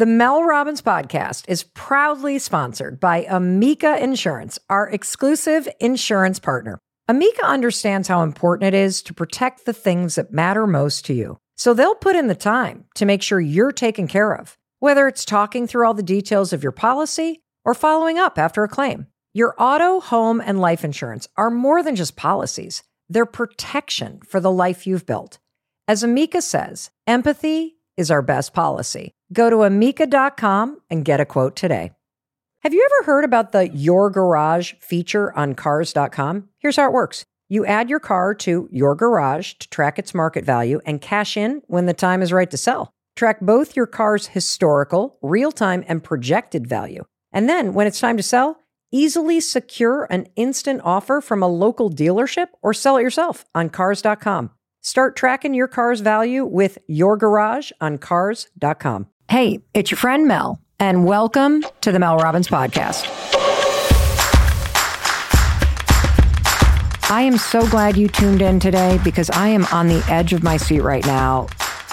The Mel Robbins podcast is proudly sponsored by Amica Insurance, our exclusive insurance partner. Amica understands how important it is to protect the things that matter most to you. So they'll put in the time to make sure you're taken care of, whether it's talking through all the details of your policy or following up after a claim. Your auto, home, and life insurance are more than just policies, they're protection for the life you've built. As Amica says, empathy is our best policy. Go to amica.com and get a quote today. Have you ever heard about the Your Garage feature on cars.com? Here's how it works. You add your car to your garage to track its market value and cash in when the time is right to sell. Track both your car's historical, real time, and projected value. And then when it's time to sell, easily secure an instant offer from a local dealership or sell it yourself on cars.com. Start tracking your car's value with your garage on cars.com. Hey, it's your friend Mel, and welcome to the Mel Robbins Podcast. I am so glad you tuned in today because I am on the edge of my seat right now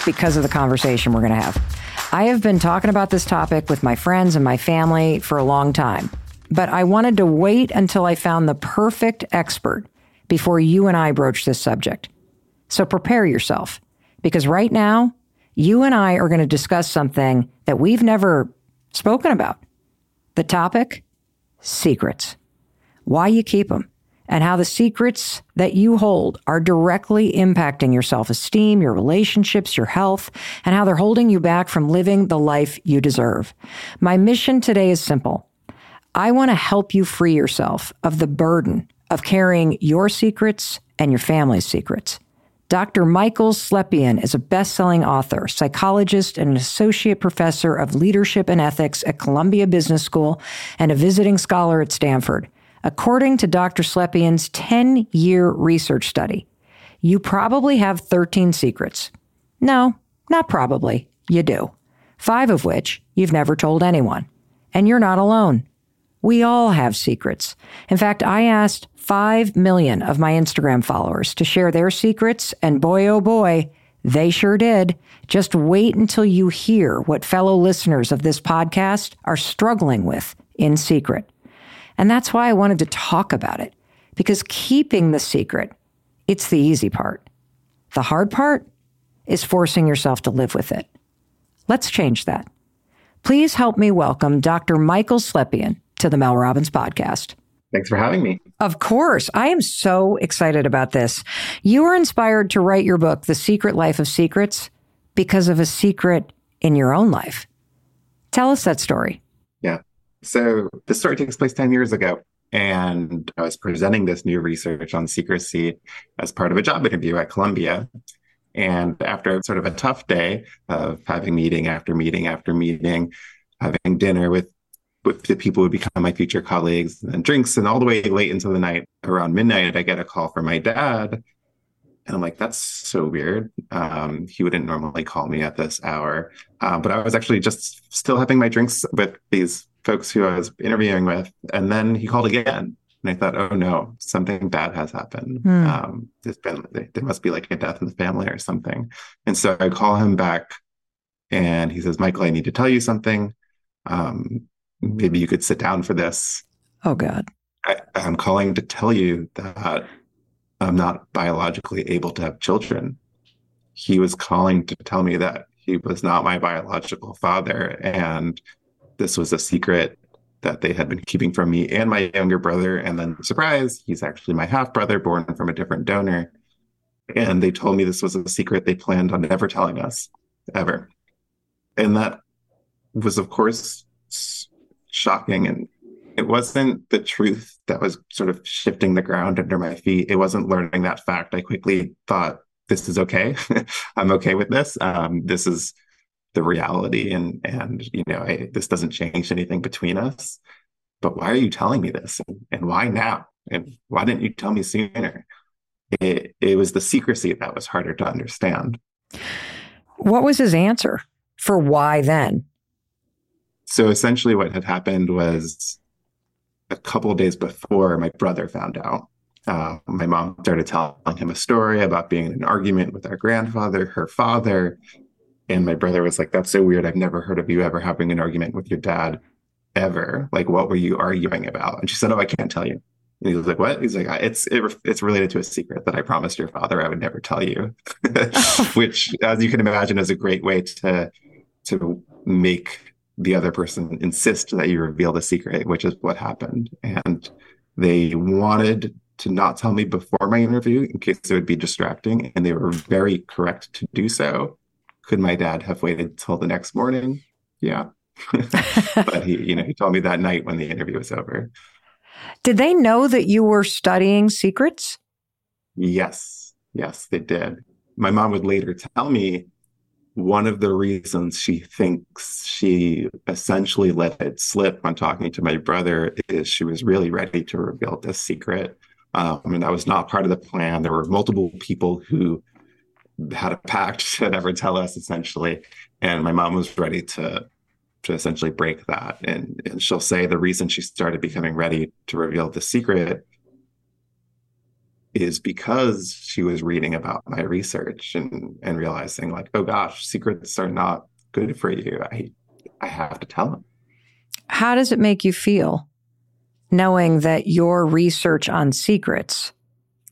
because of the conversation we're going to have. I have been talking about this topic with my friends and my family for a long time, but I wanted to wait until I found the perfect expert before you and I broach this subject. So prepare yourself because right now, you and I are going to discuss something that we've never spoken about. The topic secrets, why you keep them, and how the secrets that you hold are directly impacting your self esteem, your relationships, your health, and how they're holding you back from living the life you deserve. My mission today is simple. I want to help you free yourself of the burden of carrying your secrets and your family's secrets. Dr. Michael Slepian is a best selling author, psychologist, and an associate professor of leadership and ethics at Columbia Business School and a visiting scholar at Stanford. According to Dr. Slepian's 10 year research study, you probably have 13 secrets. No, not probably. You do. Five of which you've never told anyone. And you're not alone. We all have secrets. In fact, I asked 5 million of my Instagram followers to share their secrets, and boy, oh boy, they sure did. Just wait until you hear what fellow listeners of this podcast are struggling with in secret. And that's why I wanted to talk about it, because keeping the secret, it's the easy part. The hard part is forcing yourself to live with it. Let's change that. Please help me welcome Dr. Michael Slepian to the Mel Robbins podcast. Thanks for having me. Of course. I am so excited about this. You were inspired to write your book, The Secret Life of Secrets, because of a secret in your own life. Tell us that story. Yeah. So the story takes place 10 years ago. And I was presenting this new research on secrecy as part of a job interview at Columbia. And after sort of a tough day of having meeting after meeting after meeting, having dinner with with the people who become my future colleagues and drinks and all the way late into the night around midnight If i get a call from my dad. And i'm like that's so weird. Um, he wouldn't normally call me at this hour. Uh, but i was actually just still having my drinks with these folks who i was interviewing with. And then he called again. And i thought oh no something bad has happened. Hmm. um, there's been there must be like a death in the family or something. And so i call him back and he says michael i need to tell you something. Um, maybe you mm. could sit down for this. Oh, God. I, I'm calling to tell you that I'm not biologically able to have children. He was calling to tell me that he was not my biological father. And this was a secret that they had been keeping from me and my younger brother. And then, surprise, he's actually my half brother, born from a different donor. And they told me this was a secret they planned on never telling us ever. And that was, of course, shocking and it wasn't the truth that was sort of shifting the ground under my feet. It wasn't learning that fact. I quickly thought, this is okay. I'm okay with this. Um, this is the reality. And, and, you know, I, this doesn't change anything between us, but why are you telling me this? And, and why now? And why didn't you tell me sooner? It, it was the secrecy that was harder to understand. What was his answer for why then? So essentially, what had happened was a couple days before my brother found out. Uh, my mom started telling him a story about being in an argument with our grandfather, her father, And my brother was like, That's so weird. I've never heard of you ever having an argument with your dad ever. Like, what were you arguing about? And she said, Oh, I can't tell you. And he was like, "What?" He's like, "It's it, it's related to a secret that I promised your father I would never tell you," which, as you can imagine, is a great way to to make the other person insist that you reveal the secret, which is what happened. And they wanted to not tell me before my interview in case it would be distracting, and they were very correct to do so. Could my dad have waited till the next morning? Yeah. but he, you know, he told me that night when the interview was over. Did they know that you were studying secrets? Yes. Yes, they did. My mom would later tell me one of the reasons she thinks she essentially let it slip when talking to my brother is she was really ready to reveal this secret. Um, and that was not part of the plan. There were multiple people who had a pact to never tell us, essentially. And my mom was ready to to essentially break that. And, and she'll say the reason she started becoming ready to reveal the secret is because she was reading about my research and and realizing like, oh gosh, secrets are not good for you. I I have to tell them. How does it make you feel knowing that your research on secrets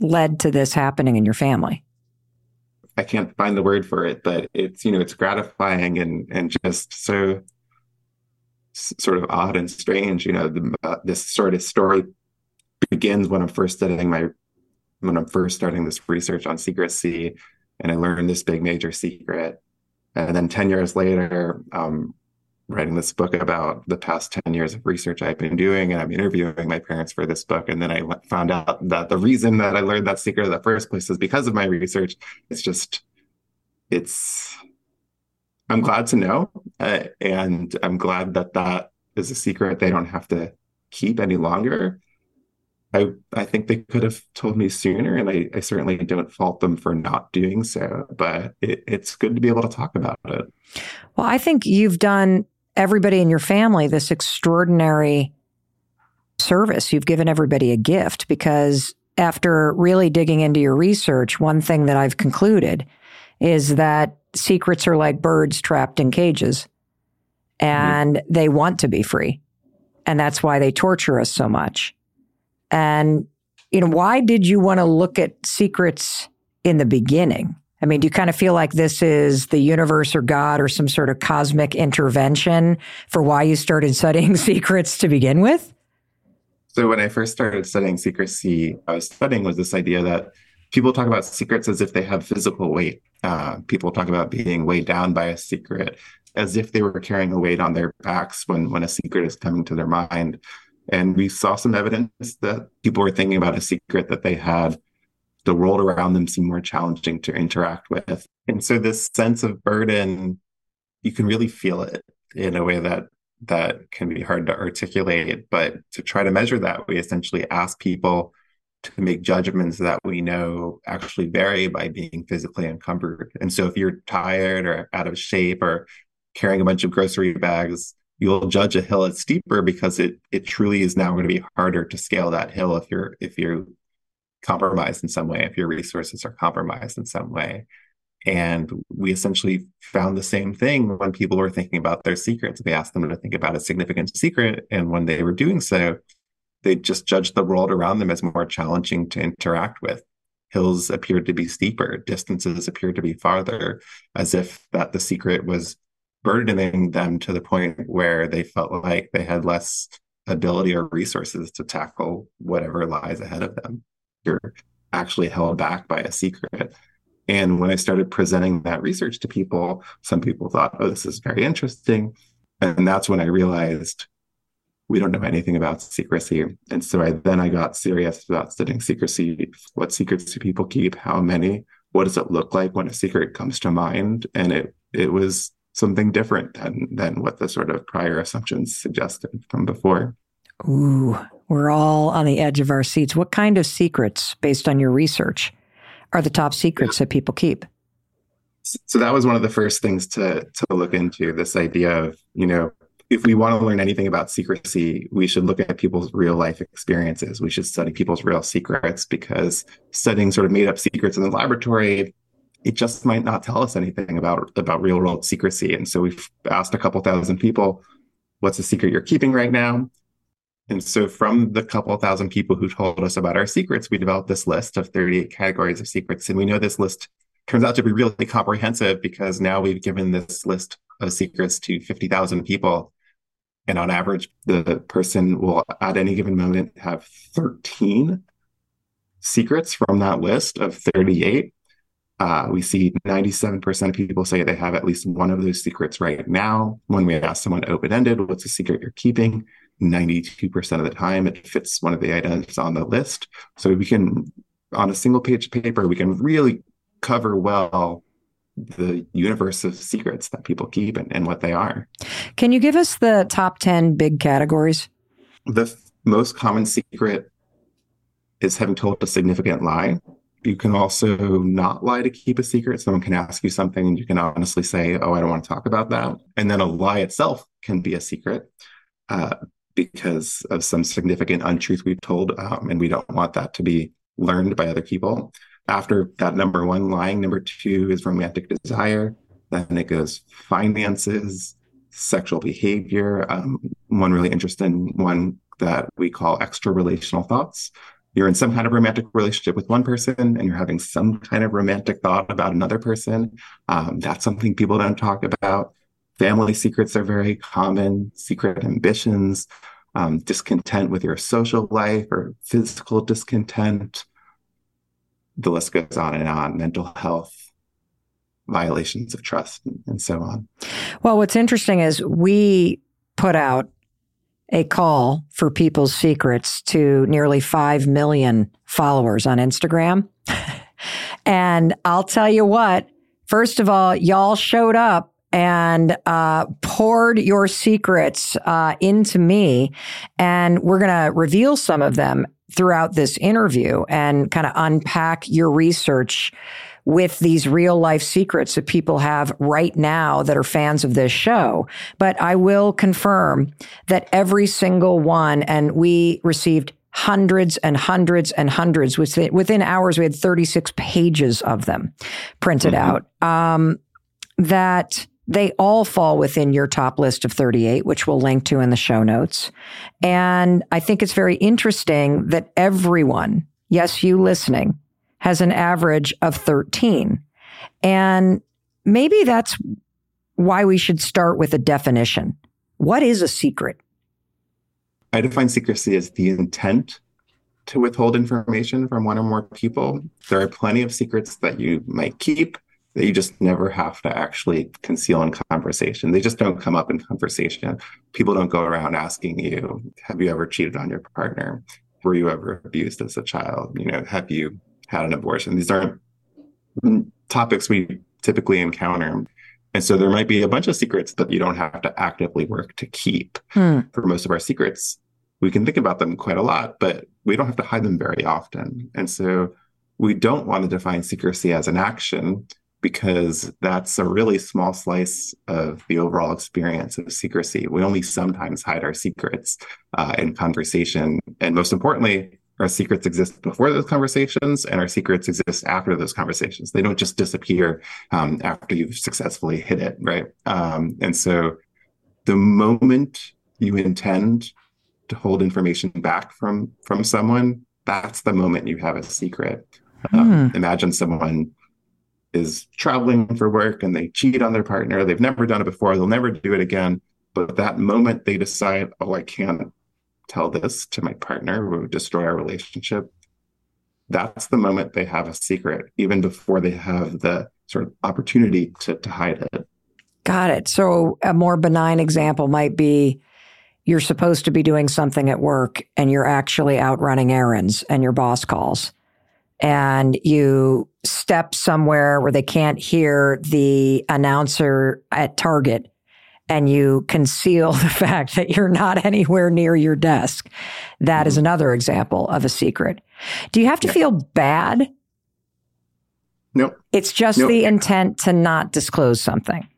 led to this happening in your family? I can't find the word for it, but it's you know it's gratifying and and just so sort of odd and strange. You know, the, uh, this sort of story begins when I'm first studying my when I'm first starting this research on secrecy, and I learned this big major secret. And then 10 years later, um, writing this book about the past 10 years of research I've been doing, and I'm interviewing my parents for this book. And then I found out that the reason that I learned that secret in the first place is because of my research. It's just, it's, I'm glad to know. Uh, and I'm glad that that is a secret they don't have to keep any longer. I I think they could have told me sooner, and I, I certainly don't fault them for not doing so. But it, it's good to be able to talk about it. Well, I think you've done everybody in your family this extraordinary service. You've given everybody a gift because after really digging into your research, one thing that I've concluded is that secrets are like birds trapped in cages and mm-hmm. they want to be free. And that's why they torture us so much. And, you know, why did you want to look at secrets in the beginning? I mean, do you kind of feel like this is the universe or God or some sort of cosmic intervention for why you started studying secrets to begin with? So, when I first started studying secrecy, I was studying was this idea that people talk about secrets as if they have physical weight. Uh, people talk about being weighed down by a secret as if they were carrying a weight on their backs when when a secret is coming to their mind. And we saw some evidence that people were thinking about a secret that they had. The world around them seemed more challenging to interact with. And so this sense of burden, you can really feel it in a way that that can be hard to articulate. But to try to measure that, we essentially ask people to make judgments that we know actually vary by being physically encumbered. And so if you're tired or out of shape or carrying a bunch of grocery bags, you'll judge a hill as steeper because it it truly is now going to be harder to scale that hill if you're if you're compromised in some way, if your resources are compromised in some way. And we essentially found the same thing when people were thinking about their secrets. We asked them to think about a significant secret. And when they were doing so, they just judged the world around them as more challenging to interact with. Hills appeared to be steeper, distances appeared to be farther, as if that the secret was burdening them to the point where they felt like they had less ability or resources to tackle whatever lies ahead of them. You're actually held back by a secret. And when I started presenting that research to people, some people thought, oh, this is very interesting. And that's when I realized we don't know anything about secrecy. And so I then I got serious about studying secrecy. What secrets do people keep? How many? What does it look like when a secret comes to mind? And it it was something different than than what the sort of prior assumptions suggested from before. Ooh, we're all on the edge of our seats. What kind of secrets, based on your research, are the top secrets yeah. that people keep? So that was one of the first things to to look into. This idea of you know if we want to learn anything about secrecy, we should look at people's real life experiences. We should study people's real secrets because studying sort of made up secrets in the laboratory it just might not tell us anything about about real world secrecy. And so we've asked a couple thousand people, what's the secret you're keeping right now? And so from the couple thousand people who told us about our secrets, we developed this list of 38 categories of secrets. And we know this list turns out to be really comprehensive because now we've given this list of secrets to 50,000 people. And on average, the person will at any given moment have 13 secrets from that list of 38. Uh, we see 97% of people say they have at least one of those secrets right now. When we ask someone open ended, what's a secret you're keeping? 92% of the time, it fits one of the items on the list. So we can, on a single page paper, we can really cover well the universe of secrets that people keep and, and what they are. Can you give us the top 10 big categories? The f- most common secret is having told a significant lie. You can also not lie to keep a secret. Someone can ask you something and you can honestly say, Oh, I don't want to talk about that. And then a lie itself can be a secret uh, because of some significant untruth we've told. Um, and we don't want that to be learned by other people. After that, number one, lying. Number two is romantic desire. Then it goes finances, sexual behavior. Um, one really interesting one that we call extra relational thoughts you're in some kind of romantic relationship with one person and you're having some kind of romantic thought about another person. Um, that's something people don't talk about. Family secrets are very common, secret ambitions, um, discontent with your social life or physical discontent. The list goes on and on, mental health, violations of trust, and so on. Well, what's interesting is we put out a call for people's secrets to nearly 5 million followers on Instagram. and I'll tell you what, first of all, y'all showed up and uh, poured your secrets uh, into me. And we're going to reveal some of them throughout this interview and kind of unpack your research with these real life secrets that people have right now that are fans of this show. But I will confirm that every single one, and we received hundreds and hundreds and hundreds within, within hours. We had 36 pages of them printed mm-hmm. out. Um, that they all fall within your top list of 38, which we'll link to in the show notes. And I think it's very interesting that everyone, yes, you listening, has an average of 13. And maybe that's why we should start with a definition. What is a secret? I define secrecy as the intent to withhold information from one or more people. There are plenty of secrets that you might keep that you just never have to actually conceal in conversation. They just don't come up in conversation. People don't go around asking you, have you ever cheated on your partner? Were you ever abused as a child? You know, have you had an abortion. These aren't topics we typically encounter. And so there might be a bunch of secrets that you don't have to actively work to keep. Hmm. For most of our secrets, we can think about them quite a lot, but we don't have to hide them very often. And so we don't want to define secrecy as an action because that's a really small slice of the overall experience of secrecy. We only sometimes hide our secrets uh, in conversation. And most importantly, our secrets exist before those conversations and our secrets exist after those conversations. They don't just disappear um, after you've successfully hit it right? Um, and so the moment you intend to hold information back from from someone that's the moment you have a secret. Um, hmm. imagine someone is traveling for work and they cheat on their partner. They've never done it before. They'll never do it again. But that moment they decide oh i can't tell this to my partner would destroy our relationship that's the moment they have a secret even before they have the sort of opportunity to, to hide it. Got it. So a more benign example might be you're supposed to be doing something at work and you're actually out running errands and your boss calls. And you step somewhere where they can't hear the announcer at Target and you conceal the fact that you're not anywhere near your desk. That mm-hmm. is another example of a secret. Do you have to yeah. feel bad? Nope. It's just nope. the intent to not disclose something.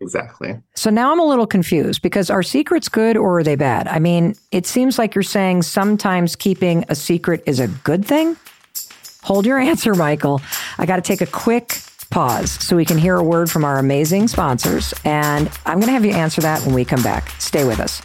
Exactly. So now I'm a little confused because are secrets good or are they bad? I mean, it seems like you're saying sometimes keeping a secret is a good thing. Hold your answer, Michael. I got to take a quick pause so we can hear a word from our amazing sponsors. And I'm going to have you answer that when we come back. Stay with us.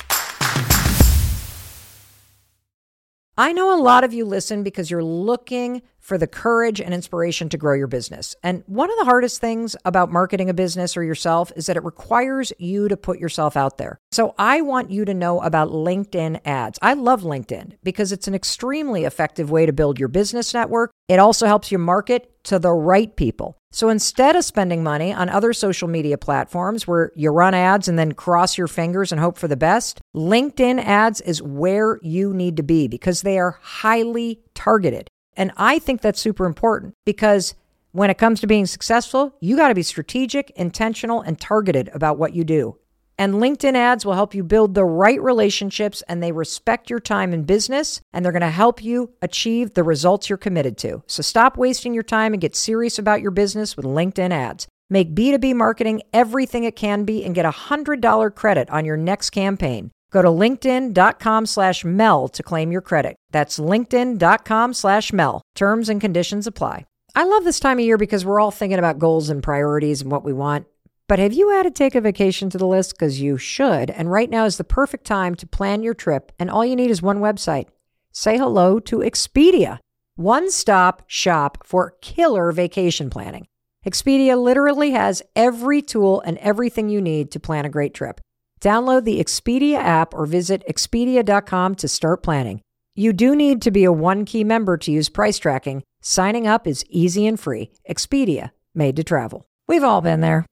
I know a lot of you listen because you're looking for the courage and inspiration to grow your business. And one of the hardest things about marketing a business or yourself is that it requires you to put yourself out there. So I want you to know about LinkedIn ads. I love LinkedIn because it's an extremely effective way to build your business network. It also helps you market to the right people. So instead of spending money on other social media platforms where you run ads and then cross your fingers and hope for the best, LinkedIn ads is where you need to be because they are highly targeted. And I think that's super important because when it comes to being successful, you got to be strategic, intentional, and targeted about what you do. And LinkedIn ads will help you build the right relationships and they respect your time in business and they're going to help you achieve the results you're committed to. So stop wasting your time and get serious about your business with LinkedIn ads. Make B2B marketing everything it can be and get a $100 credit on your next campaign. Go to linkedin.com slash Mel to claim your credit. That's linkedin.com slash Mel. Terms and conditions apply. I love this time of year because we're all thinking about goals and priorities and what we want. But have you added take a vacation to the list? Because you should. And right now is the perfect time to plan your trip. And all you need is one website. Say hello to Expedia, one stop shop for killer vacation planning. Expedia literally has every tool and everything you need to plan a great trip. Download the Expedia app or visit Expedia.com to start planning. You do need to be a one key member to use price tracking. Signing up is easy and free. Expedia, made to travel. We've all been there.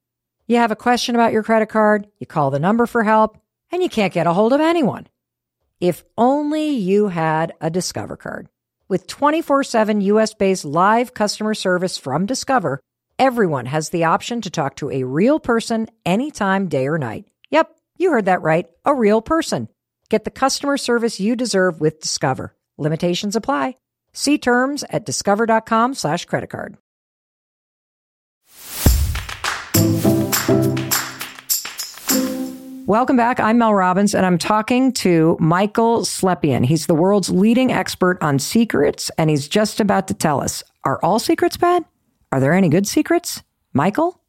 You have a question about your credit card, you call the number for help, and you can't get a hold of anyone. If only you had a Discover card. With 24 7 US based live customer service from Discover, everyone has the option to talk to a real person anytime, day or night. You heard that right. A real person. Get the customer service you deserve with Discover. Limitations apply. See terms at discover.com slash credit card. Welcome back. I'm Mel Robbins, and I'm talking to Michael Slepian. He's the world's leading expert on secrets, and he's just about to tell us are all secrets bad? Are there any good secrets? Michael?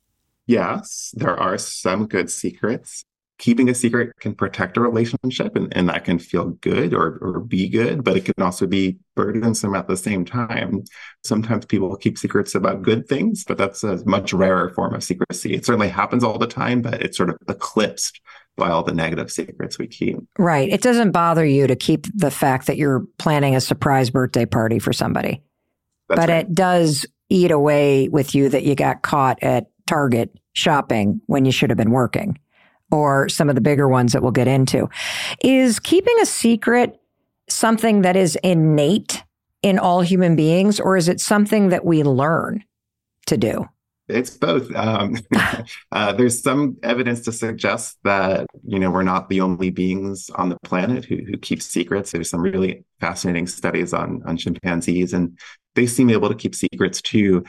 Yes, there are some good secrets keeping a secret can protect a relationship and, and that can feel good or, or be good, but it can also be burdensome at the same time. Sometimes people keep secrets about good things, but that's a much rarer form of secrecy. It certainly happens all the time, but it's sort of eclipsed by all the negative secrets we keep. Right. It doesn't bother you to keep the fact that you're planning a surprise birthday party for somebody. That's but right. it does eat away with you that you got caught at Target shopping when you should have been working or some of the bigger ones that we'll get into. Is keeping a secret something that is innate in all human beings, or is it something that we learn to do? It's both. Um, uh, there's some evidence to suggest that you know we're not the only beings on the planet who, who keep secrets. There's some really fascinating studies on on chimpanzees, and they seem able to keep secrets too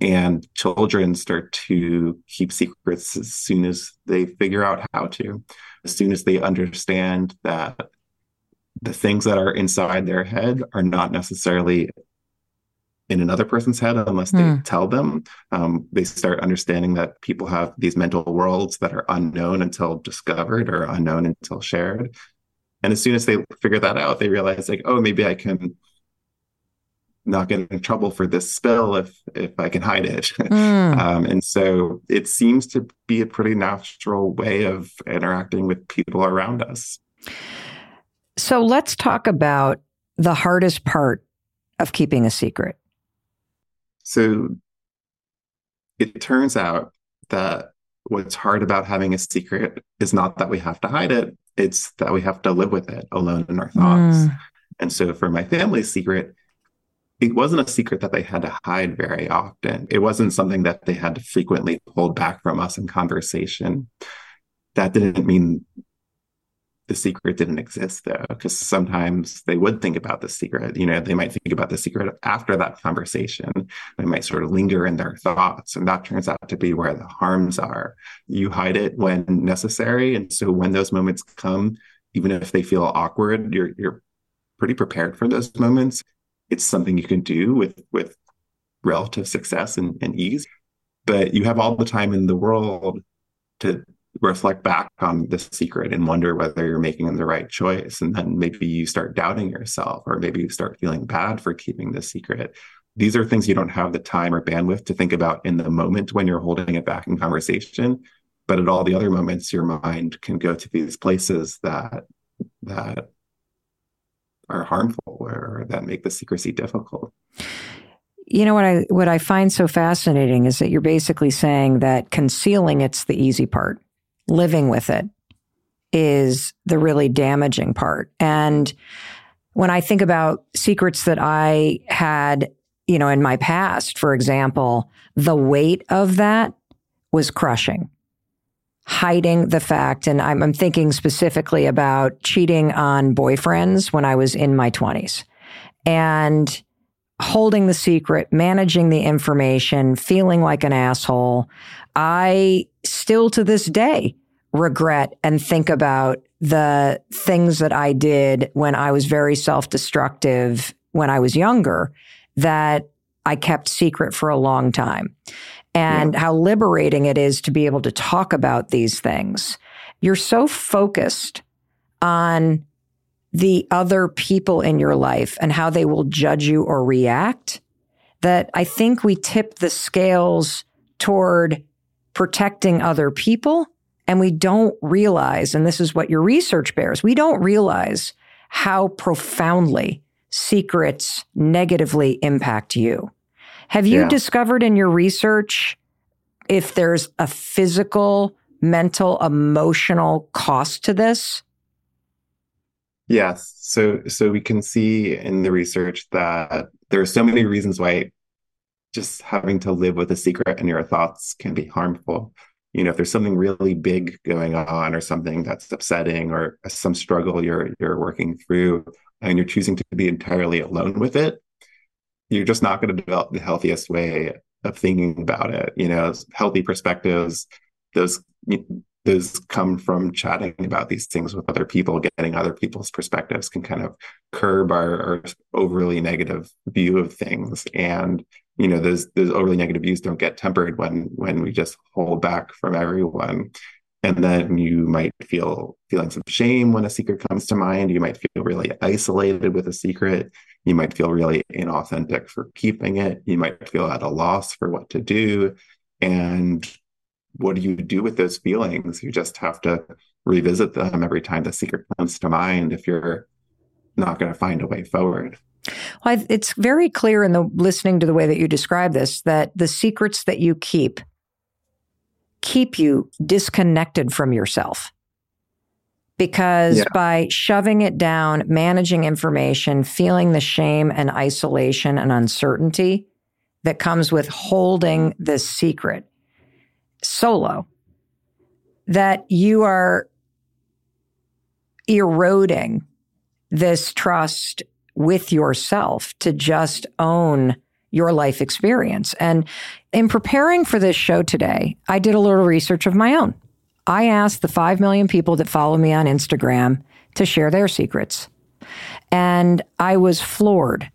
and children start to keep secrets as soon as they figure out how to as soon as they understand that the things that are inside their head are not necessarily in another person's head unless they mm. tell them um, they start understanding that people have these mental worlds that are unknown until discovered or unknown until shared and as soon as they figure that out they realize like oh maybe i can not get in trouble for this spill if if I can hide it. Mm. um, and so it seems to be a pretty natural way of interacting with people around us. So let's talk about the hardest part of keeping a secret. So it turns out that what's hard about having a secret is not that we have to hide it, it's that we have to live with it alone in our thoughts. Mm. And so for my family's secret, it wasn't a secret that they had to hide very often. It wasn't something that they had to frequently hold back from us in conversation. That didn't mean the secret didn't exist though, because sometimes they would think about the secret. You know, they might think about the secret after that conversation. They might sort of linger in their thoughts. And that turns out to be where the harms are. You hide it when necessary. And so when those moments come, even if they feel awkward, you're you're pretty prepared for those moments it's something you can do with with relative success and, and ease but you have all the time in the world to reflect back on the secret and wonder whether you're making the right choice. And then maybe you start doubting yourself, or maybe you start feeling bad for keeping the secret. These are things you don't have the time or bandwidth to think about in the moment when you're holding it back in conversation. But at all the other moments, your mind can go to these places that that are harmful or that make the secrecy difficult. You know what I what I find so fascinating is that you're basically saying that concealing it's the easy part. Living with it is the really damaging part. And when I think about secrets that I had, you know, in my past, for example, the weight of that was crushing hiding the fact. And I'm, I'm, thinking specifically about cheating on boyfriends when I was in my 20s and holding the secret, managing the information, feeling like an asshole. I still to this day regret and think about the things that I did when I was very self destructive when I was younger that I kept secret for a long time and yeah. how liberating it is to be able to talk about these things. You're so focused on the other people in your life and how they will judge you or react that I think we tip the scales toward protecting other people. And we don't realize, and this is what your research bears, we don't realize how profoundly secrets negatively impact you. Have you yeah. discovered in your research if there's a physical, mental, emotional cost to this? Yes. So so we can see in the research that there are so many reasons why just having to live with a secret in your thoughts can be harmful. You know, if there's something really big going on or something that's upsetting or some struggle you're you're working through and you're choosing to be entirely alone with it, you're just not going to develop the healthiest way of thinking about it. You know, healthy perspectives, those those come from chatting about these things with other people, getting other people's perspectives can kind of curb our, our overly negative view of things. And you know, those those overly negative views don't get tempered when when we just hold back from everyone and then you might feel feelings of shame when a secret comes to mind you might feel really isolated with a secret you might feel really inauthentic for keeping it. You might feel at a loss for what to do. And what do you do with those feelings? You just have to revisit them every time the secret comes to mind if you're not going to find a way forward. Well, it's very clear in the listening to the way that you describe this that the secrets that you keep keep you disconnected from yourself. Because yeah. by shoving it down, managing information, feeling the shame and isolation and uncertainty that comes with holding this secret solo, that you are eroding this trust with yourself to just own your life experience. And in preparing for this show today, I did a little research of my own. I asked the 5 million people that follow me on Instagram to share their secrets. And I was floored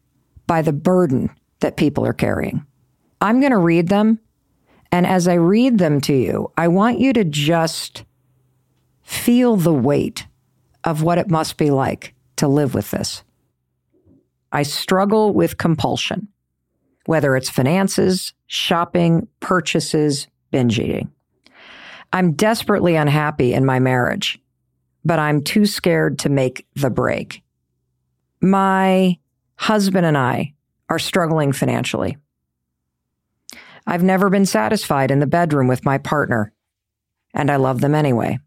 by the burden that people are carrying. I'm going to read them. And as I read them to you, I want you to just feel the weight of what it must be like to live with this. I struggle with compulsion whether it's finances, shopping, purchases, binge eating. I'm desperately unhappy in my marriage, but I'm too scared to make the break. My husband and I are struggling financially. I've never been satisfied in the bedroom with my partner, and I love them anyway.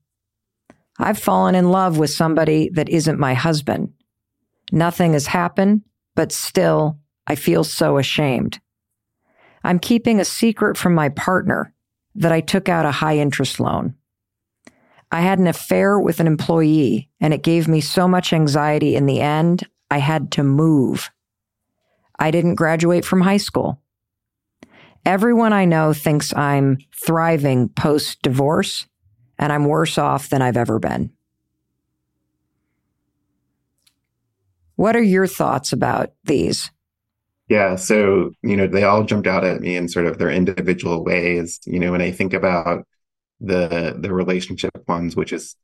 I've fallen in love with somebody that isn't my husband. Nothing has happened, but still, I feel so ashamed. I'm keeping a secret from my partner that I took out a high interest loan. I had an affair with an employee and it gave me so much anxiety in the end, I had to move. I didn't graduate from high school. Everyone I know thinks I'm thriving post divorce and I'm worse off than I've ever been. What are your thoughts about these? Yeah, so you know, they all jumped out at me in sort of their individual ways. You know, when I think about the the relationship ones, which is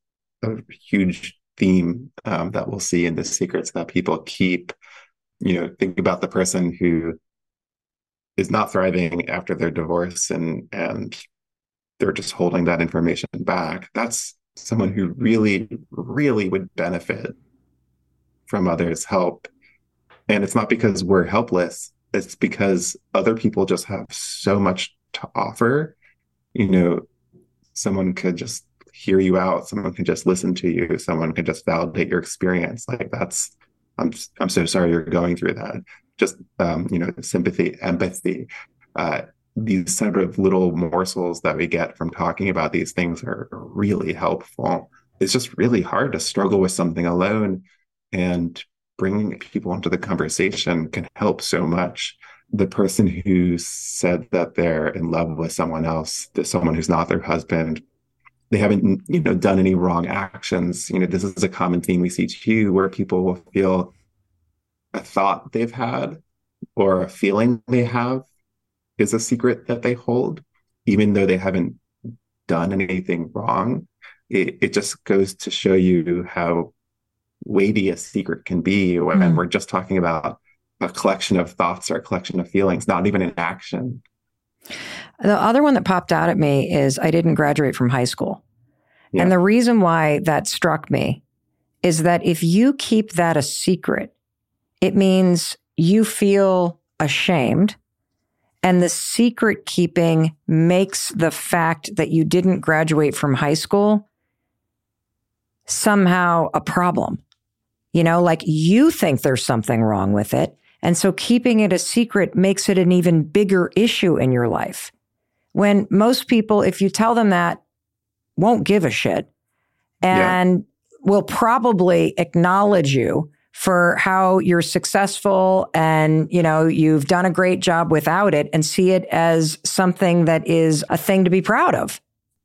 a huge theme um, that we'll see in the secrets that people keep. You know, think about the person who is not thriving after their divorce and and they're just holding that information back. That's someone who really, really would benefit from others' help and it's not because we're helpless, it's because other people just have so much to offer. You know, someone could just hear you out, someone can just listen to you, someone can just validate your experience. Like that's I'm I'm so sorry you're going through that. Just um, you know, sympathy, empathy. Uh, these sort of little morsels that we get from talking about these things are really helpful. It's just really hard to struggle with something alone. And bringing people into the conversation can help so much. The person who said that they're in love with someone else, someone who's not their husband, they haven't, you know, done any wrong actions. You know, this is a common theme we see too, where people will feel a thought they've had or a feeling they have is a secret that they hold, even though they haven't done anything wrong. It, it just goes to show you how weighty a secret can be when mm. we're just talking about a collection of thoughts or a collection of feelings, not even an action. The other one that popped out at me is I didn't graduate from high school. Yeah. And the reason why that struck me is that if you keep that a secret, it means you feel ashamed. And the secret keeping makes the fact that you didn't graduate from high school somehow a problem. You know, like you think there's something wrong with it. And so keeping it a secret makes it an even bigger issue in your life. When most people, if you tell them that, won't give a shit and yeah. will probably acknowledge you for how you're successful and you know you've done a great job without it and see it as something that is a thing to be proud of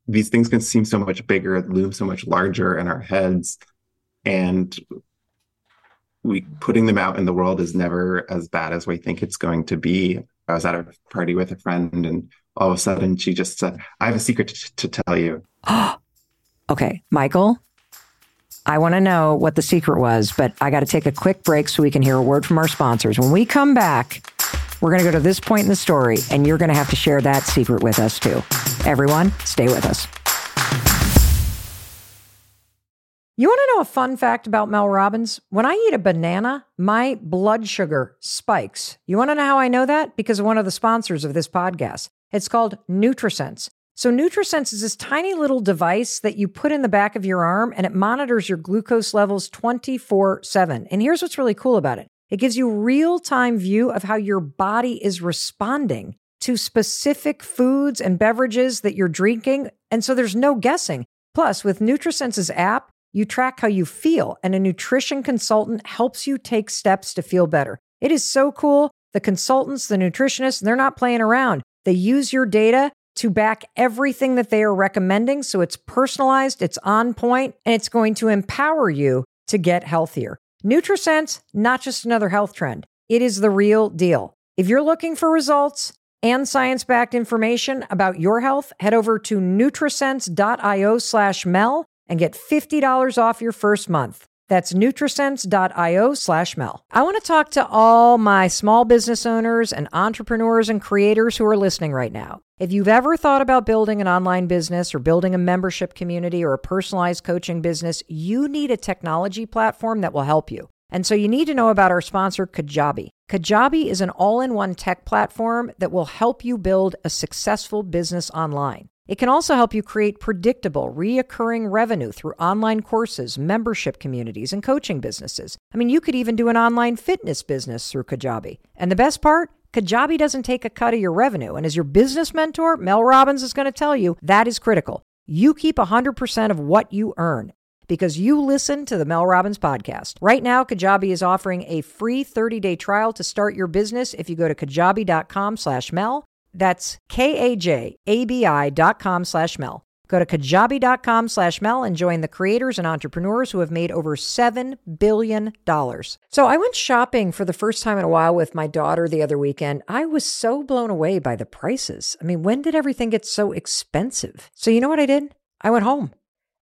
these things can seem so much bigger loom so much larger in our heads and we putting them out in the world is never as bad as we think it's going to be. I was at a party with a friend, and all of a sudden she just said, "I have a secret to, to tell you." okay, Michael. I want to know what the secret was, but I got to take a quick break so we can hear a word from our sponsors. When we come back, we're going to go to this point in the story, and you're going to have to share that secret with us too. Everyone, stay with us. You want to know a fun fact about Mel Robbins? When I eat a banana, my blood sugar spikes. You want to know how I know that? Because of one of the sponsors of this podcast. It's called NutriSense. So NutriSense is this tiny little device that you put in the back of your arm and it monitors your glucose levels 24/7. And here's what's really cool about it. It gives you real-time view of how your body is responding to specific foods and beverages that you're drinking, and so there's no guessing. Plus, with NutriSense's app, you track how you feel, and a nutrition consultant helps you take steps to feel better. It is so cool. The consultants, the nutritionists, they're not playing around. They use your data to back everything that they are recommending. So it's personalized, it's on point, and it's going to empower you to get healthier. NutriSense, not just another health trend. It is the real deal. If you're looking for results and science-backed information about your health, head over to nutrisense.io slash Mel and get $50 off your first month. That's nutrisense.io slash Mel. I want to talk to all my small business owners and entrepreneurs and creators who are listening right now. If you've ever thought about building an online business or building a membership community or a personalized coaching business, you need a technology platform that will help you. And so you need to know about our sponsor, Kajabi. Kajabi is an all in one tech platform that will help you build a successful business online. It can also help you create predictable, reoccurring revenue through online courses, membership communities, and coaching businesses. I mean, you could even do an online fitness business through Kajabi. And the best part? Kajabi doesn't take a cut of your revenue. And as your business mentor, Mel Robbins is going to tell you that is critical. You keep 100% of what you earn because you listen to the Mel Robbins podcast. Right now, Kajabi is offering a free 30-day trial to start your business if you go to kajabi.com slash Mel. That's K-A-J-A-B-I dot com slash Mel. Go to kajabi.com slash Mel and join the creators and entrepreneurs who have made over $7 billion. So I went shopping for the first time in a while with my daughter the other weekend. I was so blown away by the prices. I mean, when did everything get so expensive? So you know what I did? I went home.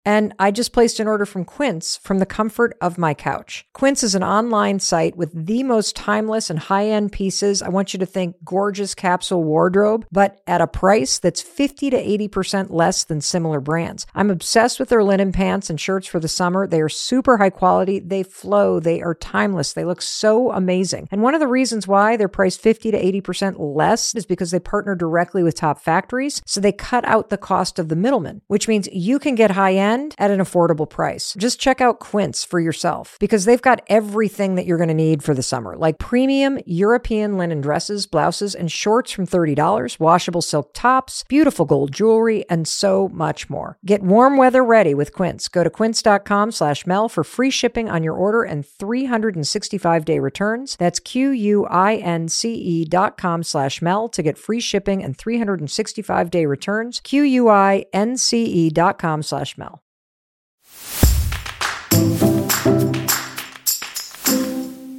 And I just placed an order from Quince from the comfort of my couch. Quince is an online site with the most timeless and high end pieces. I want you to think gorgeous capsule wardrobe, but at a price that's 50 to 80% less than similar brands. I'm obsessed with their linen pants and shirts for the summer. They are super high quality. They flow. They are timeless. They look so amazing. And one of the reasons why they're priced 50 to 80% less is because they partner directly with top factories. So they cut out the cost of the middleman, which means you can get high end at an affordable price. Just check out Quince for yourself because they've got everything that you're going to need for the summer, like premium European linen dresses, blouses, and shorts from $30, washable silk tops, beautiful gold jewelry, and so much more. Get warm weather ready with Quince. Go to quince.com slash Mel for free shipping on your order and 365 day returns. That's Q-U-I-N-C-E dot com slash Mel to get free shipping and 365 day returns. Q-U-I-N-C-E dot com slash Mel.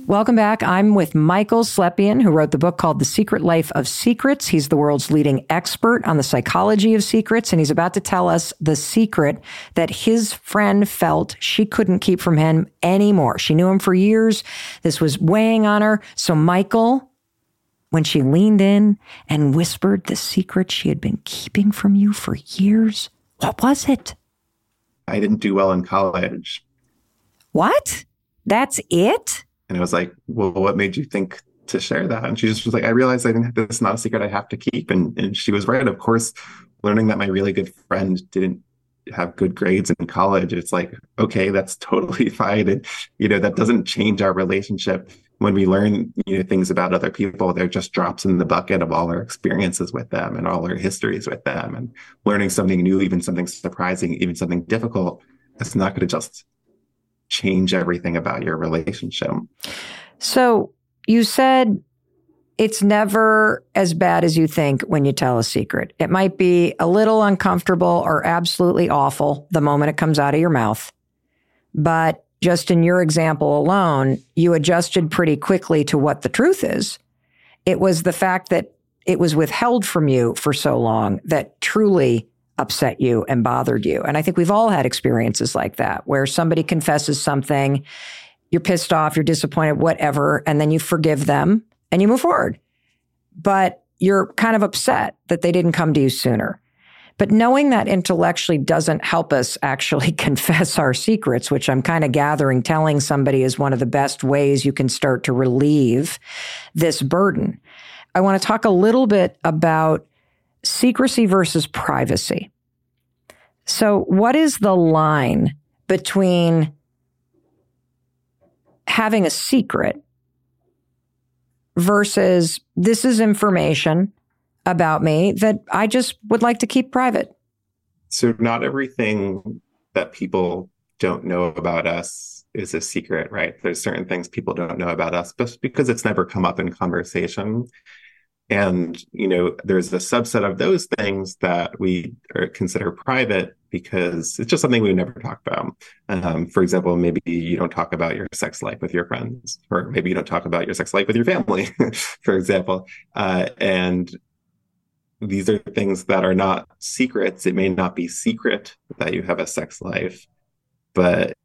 Welcome back. I'm with Michael Slepian, who wrote the book called The Secret Life of Secrets. He's the world's leading expert on the psychology of secrets, and he's about to tell us the secret that his friend felt she couldn't keep from him anymore. She knew him for years. This was weighing on her. So, Michael, when she leaned in and whispered the secret she had been keeping from you for years, what was it? I didn't do well in college. What? That's it? And I was like, well, what made you think to share that? And she just was like, I realized I didn't, this is not a secret I have to keep. And, and she was right. Of course, learning that my really good friend didn't have good grades in college, it's like, okay, that's totally fine. And, you know, that doesn't change our relationship. When we learn, you know, things about other people, they're just drops in the bucket of all our experiences with them and all our histories with them. And learning something new, even something surprising, even something difficult, it's not going to just change everything about your relationship. So you said it's never as bad as you think when you tell a secret. It might be a little uncomfortable or absolutely awful the moment it comes out of your mouth. But just in your example alone, you adjusted pretty quickly to what the truth is. It was the fact that it was withheld from you for so long that truly upset you and bothered you. And I think we've all had experiences like that where somebody confesses something, you're pissed off, you're disappointed, whatever, and then you forgive them and you move forward. But you're kind of upset that they didn't come to you sooner. But knowing that intellectually doesn't help us actually confess our secrets, which I'm kind of gathering telling somebody is one of the best ways you can start to relieve this burden. I want to talk a little bit about secrecy versus privacy. So, what is the line between having a secret versus this is information about me that I just would like to keep private? So, not everything that people don't know about us is a secret, right? There's certain things people don't know about us just because it's never come up in conversation and you know there's a subset of those things that we consider private because it's just something we never talk about. Um, for example maybe you don't talk about your sex life with your friends or maybe you don't talk about your sex life with your family for example. Uh, and these are things that are not secrets. It may not be secret that you have a sex life but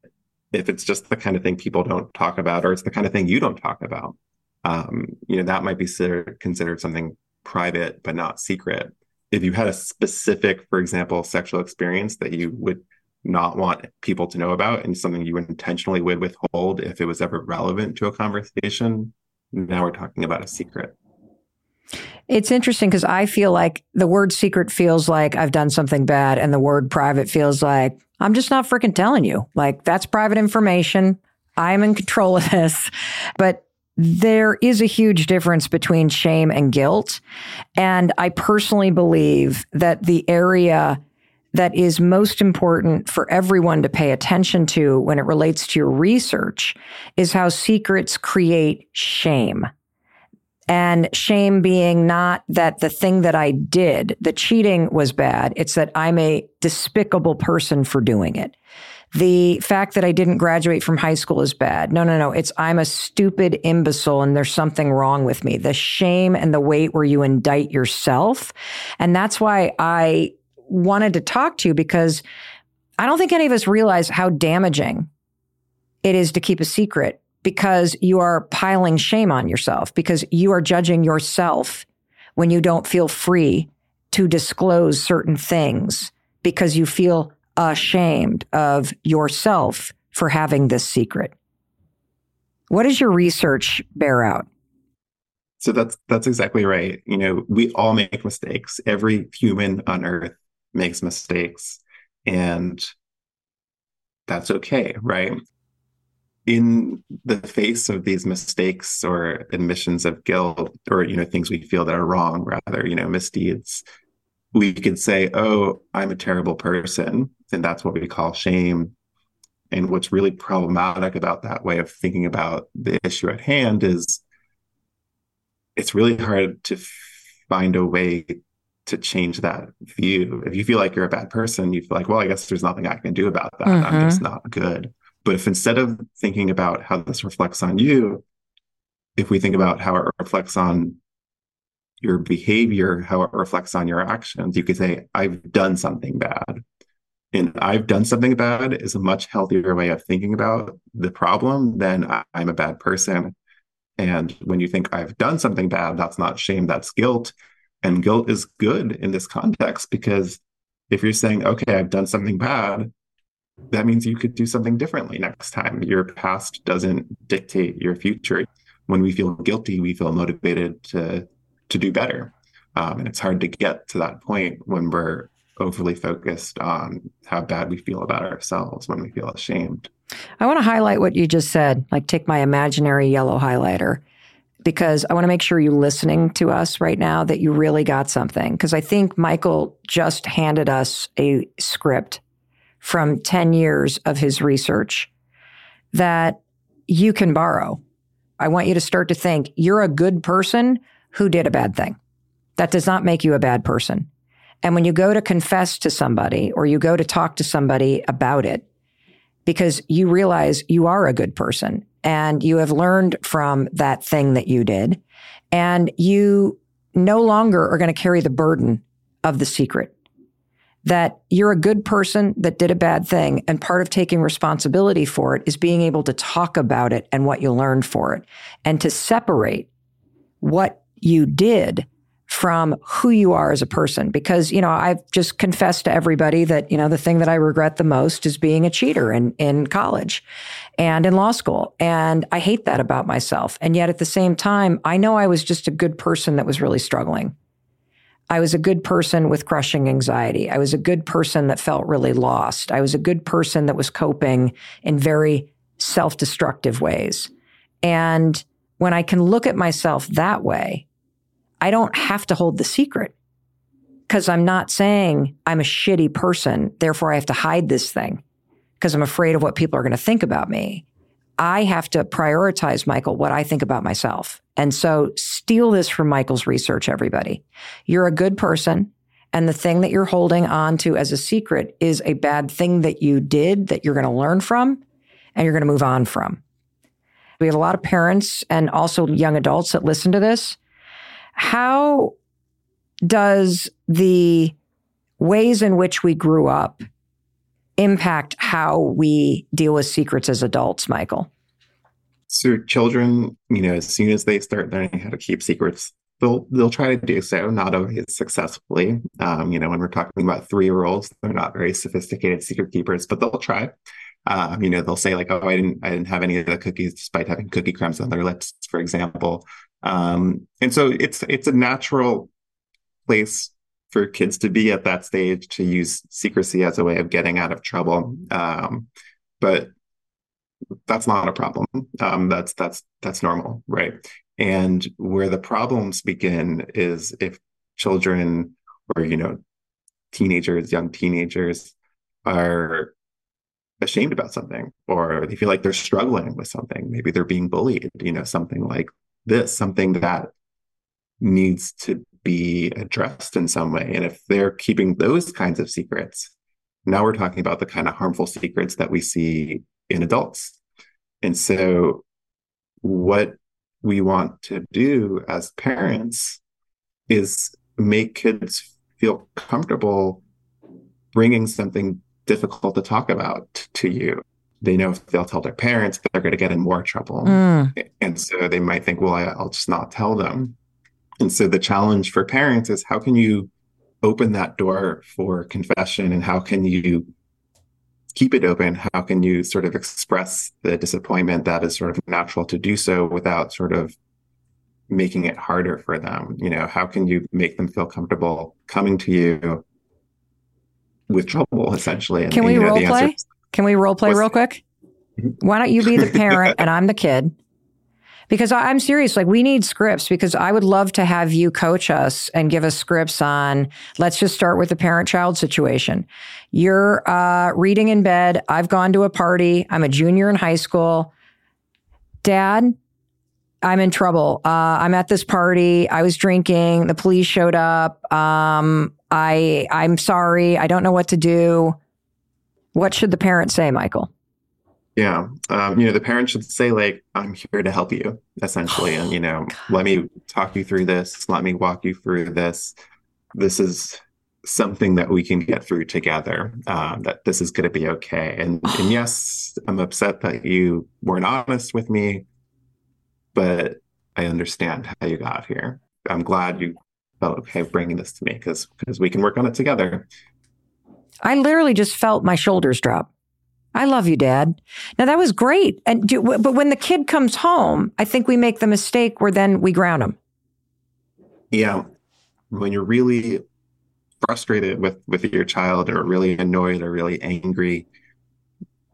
if it's just the kind of thing people don't talk about or it's the kind of thing you don't talk about um, you know, that might be considered something private but not secret. If you had a specific, for example, sexual experience that you would not want people to know about and something you intentionally would withhold if it was ever relevant to a conversation, now we're talking about a secret. It's interesting because I feel like the word secret feels like I've done something bad, and the word private feels like I'm just not freaking telling you. Like that's private information. I'm in control of this. But there is a huge difference between shame and guilt. And I personally believe that the area that is most important for everyone to pay attention to when it relates to your research is how secrets create shame. And shame being not that the thing that I did, the cheating was bad. It's that I'm a despicable person for doing it. The fact that I didn't graduate from high school is bad. No, no, no. It's I'm a stupid imbecile and there's something wrong with me. The shame and the weight where you indict yourself. And that's why I wanted to talk to you because I don't think any of us realize how damaging it is to keep a secret because you are piling shame on yourself, because you are judging yourself when you don't feel free to disclose certain things because you feel ashamed of yourself for having this secret. What does your research bear out? So that's that's exactly right. You know, we all make mistakes. Every human on earth makes mistakes and that's okay, right? in the face of these mistakes or admissions of guilt or you know things we feel that are wrong rather you know misdeeds we could say oh i'm a terrible person and that's what we call shame. And what's really problematic about that way of thinking about the issue at hand is it's really hard to find a way to change that view. If you feel like you're a bad person you feel like well i guess there's nothing i can do about that. Mm-hmm. i'm just not good. But if instead of thinking about how this reflects on you, if we think about how it reflects on your behavior, how it reflects on your actions, you could say, I've done something bad. And I've done something bad is a much healthier way of thinking about the problem than I'm a bad person. And when you think I've done something bad, that's not shame, that's guilt. And guilt is good in this context because if you're saying, okay, I've done something bad, that means you could do something differently next time. Your past doesn't dictate your future. When we feel guilty, we feel motivated to to do better. Um, and it's hard to get to that point when we're overly focused on how bad we feel about ourselves when we feel ashamed. I want to highlight what you just said, like take my imaginary yellow highlighter, because I want to make sure you're listening to us right now that you really got something. Because I think Michael just handed us a script from 10 years of his research that you can borrow. I want you to start to think you're a good person who did a bad thing. That does not make you a bad person. And when you go to confess to somebody or you go to talk to somebody about it, because you realize you are a good person and you have learned from that thing that you did, and you no longer are going to carry the burden of the secret that you're a good person that did a bad thing. And part of taking responsibility for it is being able to talk about it and what you learned for it and to separate what you did from who you are as a person. Because, you know, I've just confessed to everybody that, you know, the thing that I regret the most is being a cheater in, in college and in law school. And I hate that about myself. And yet at the same time, I know I was just a good person that was really struggling. I was a good person with crushing anxiety. I was a good person that felt really lost. I was a good person that was coping in very self destructive ways. And when I can look at myself that way, I don't have to hold the secret because I'm not saying I'm a shitty person. Therefore, I have to hide this thing because I'm afraid of what people are going to think about me. I have to prioritize, Michael, what I think about myself. And so steal this from Michael's research, everybody. You're a good person. And the thing that you're holding on to as a secret is a bad thing that you did that you're going to learn from and you're going to move on from. We have a lot of parents and also young adults that listen to this. How does the ways in which we grew up impact how we deal with secrets as adults, Michael? So children, you know, as soon as they start learning how to keep secrets, they'll they'll try to do so, not always successfully. Um, you know, when we're talking about three year olds, they're not very sophisticated secret keepers, but they'll try. Um, you know, they'll say like, "Oh, I didn't, I didn't have any of the cookies, despite having cookie crumbs on their lips," for example. Um, and so it's it's a natural place for kids to be at that stage to use secrecy as a way of getting out of trouble. Um, but that's not a problem. Um, that's that's that's normal, right? And where the problems begin is if children or you know teenagers, young teenagers are ashamed about something or they feel like they're struggling with something. Maybe they're being bullied, you know, something like this, something that needs to be addressed in some way. And if they're keeping those kinds of secrets, now we're talking about the kind of harmful secrets that we see in adults. And so, what we want to do as parents is make kids feel comfortable bringing something difficult to talk about to you. They know if they'll tell their parents, they're going to get in more trouble. Mm. And so they might think, well, I'll just not tell them. And so the challenge for parents is how can you open that door for confession and how can you keep it open? How can you sort of express the disappointment that is sort of natural to do so without sort of making it harder for them? You know, how can you make them feel comfortable coming to you with trouble essentially? And, can we and, know, role play? Can we role play real quick? Mm-hmm. Why don't you be the parent and I'm the kid? because I'm serious. Like we need scripts because I would love to have you coach us and give us scripts on, let's just start with the parent child situation. You're uh, reading in bed. I've gone to a party. I'm a junior in high school. Dad, I'm in trouble. Uh, I'm at this party. I was drinking. The police showed up. Um, I I'm sorry. I don't know what to do. What should the parent say, Michael? Yeah. Um, you know, the parents should say, like, I'm here to help you, essentially. and, you know, let me talk you through this. Let me walk you through this. This is something that we can get through together, um, that this is going to be okay. And, and yes, I'm upset that you weren't honest with me, but I understand how you got here. I'm glad you felt okay bringing this to me because because we can work on it together. I literally just felt my shoulders drop. I love you, Dad. Now that was great. And do, but when the kid comes home, I think we make the mistake where then we ground him. Yeah, when you're really frustrated with with your child, or really annoyed, or really angry,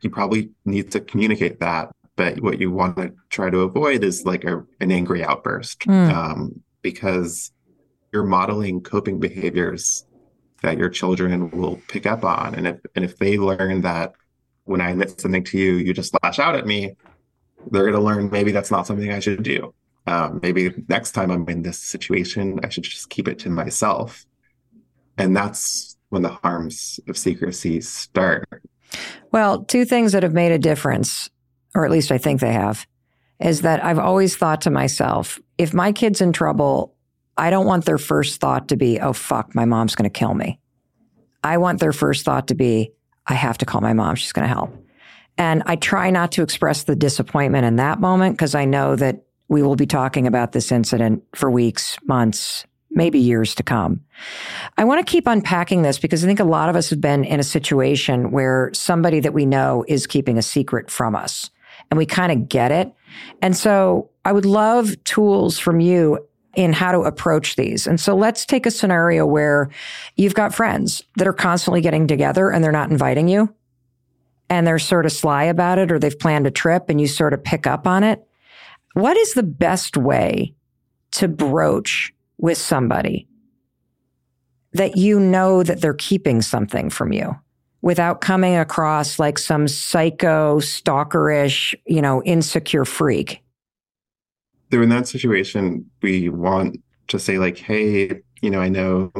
you probably need to communicate that. But what you want to try to avoid is like a, an angry outburst, mm. um, because you're modeling coping behaviors that your children will pick up on, and if and if they learn that when I admit something to you, you just lash out at me, they're going to learn maybe that's not something I should do. Um, maybe next time I'm in this situation, I should just keep it to myself. And that's when the harms of secrecy start. Well, two things that have made a difference, or at least I think they have, is that I've always thought to myself, if my kid's in trouble, I don't want their first thought to be, oh, fuck, my mom's going to kill me. I want their first thought to be, I have to call my mom. She's going to help. And I try not to express the disappointment in that moment because I know that we will be talking about this incident for weeks, months, maybe years to come. I want to keep unpacking this because I think a lot of us have been in a situation where somebody that we know is keeping a secret from us and we kind of get it. And so I would love tools from you in how to approach these. And so let's take a scenario where you've got friends that are constantly getting together and they're not inviting you and they're sort of sly about it or they've planned a trip and you sort of pick up on it. What is the best way to broach with somebody that you know that they're keeping something from you? without coming across like some psycho, stalkerish, you know, insecure freak so in that situation, we want to say like, hey, you know, I know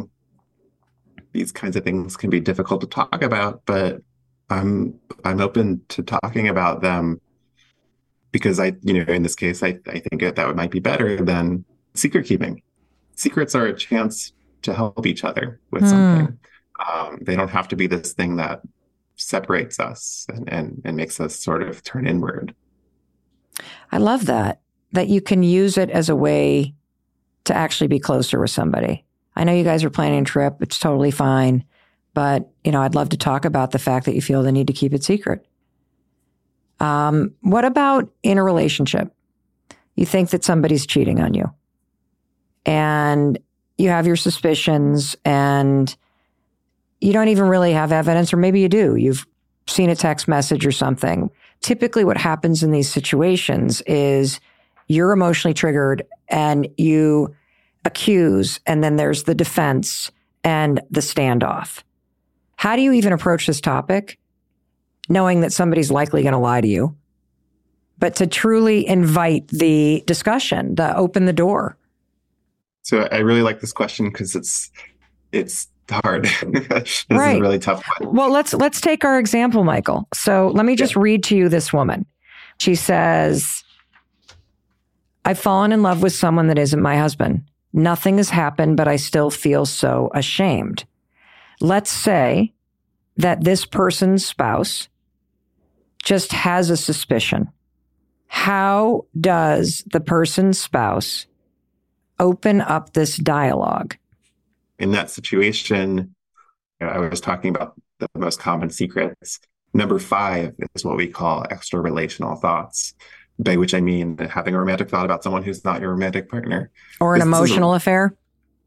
these kinds of things can be difficult to talk about, but I'm I'm open to talking about them because I, you know, in this case, I, I think that might be better than secret keeping. Secrets are a chance to help each other with hmm. something. Um, they don't have to be this thing that separates us and, and, and makes us sort of turn inward. I love that that you can use it as a way to actually be closer with somebody. I know you guys are planning a trip. It's totally fine. But, you know, I'd love to talk about the fact that you feel the need to keep it secret. Um, what about in a relationship? You think that somebody's cheating on you and you have your suspicions and you don't even really have evidence, or maybe you do. You've seen a text message or something. Typically, what happens in these situations is you're emotionally triggered and you accuse, and then there's the defense and the standoff. How do you even approach this topic knowing that somebody's likely going to lie to you? But to truly invite the discussion, to open the door. So I really like this question because it's it's hard. this right. is a really tough one. Well, let's let's take our example, Michael. So let me just yeah. read to you this woman. She says, I've fallen in love with someone that isn't my husband. Nothing has happened, but I still feel so ashamed. Let's say that this person's spouse just has a suspicion. How does the person's spouse open up this dialogue? In that situation, I was talking about the most common secrets. Number five is what we call extra relational thoughts, by which I mean having a romantic thought about someone who's not your romantic partner. Or an this emotional a, affair.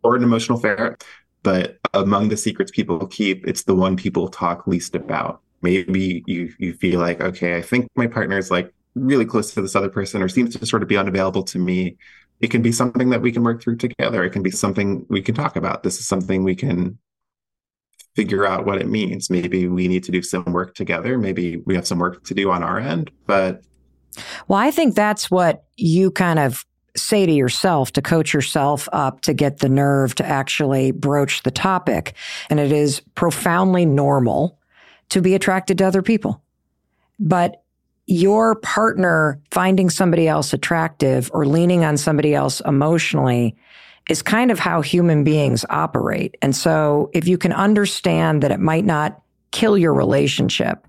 Or an emotional affair. But among the secrets people keep, it's the one people talk least about. Maybe you you feel like, okay, I think my partner is like really close to this other person or seems to sort of be unavailable to me it can be something that we can work through together. It can be something we can talk about. This is something we can figure out what it means. Maybe we need to do some work together. Maybe we have some work to do on our end. But well, I think that's what you kind of say to yourself to coach yourself up to get the nerve to actually broach the topic. And it is profoundly normal to be attracted to other people. But your partner finding somebody else attractive or leaning on somebody else emotionally is kind of how human beings operate. And so if you can understand that it might not kill your relationship,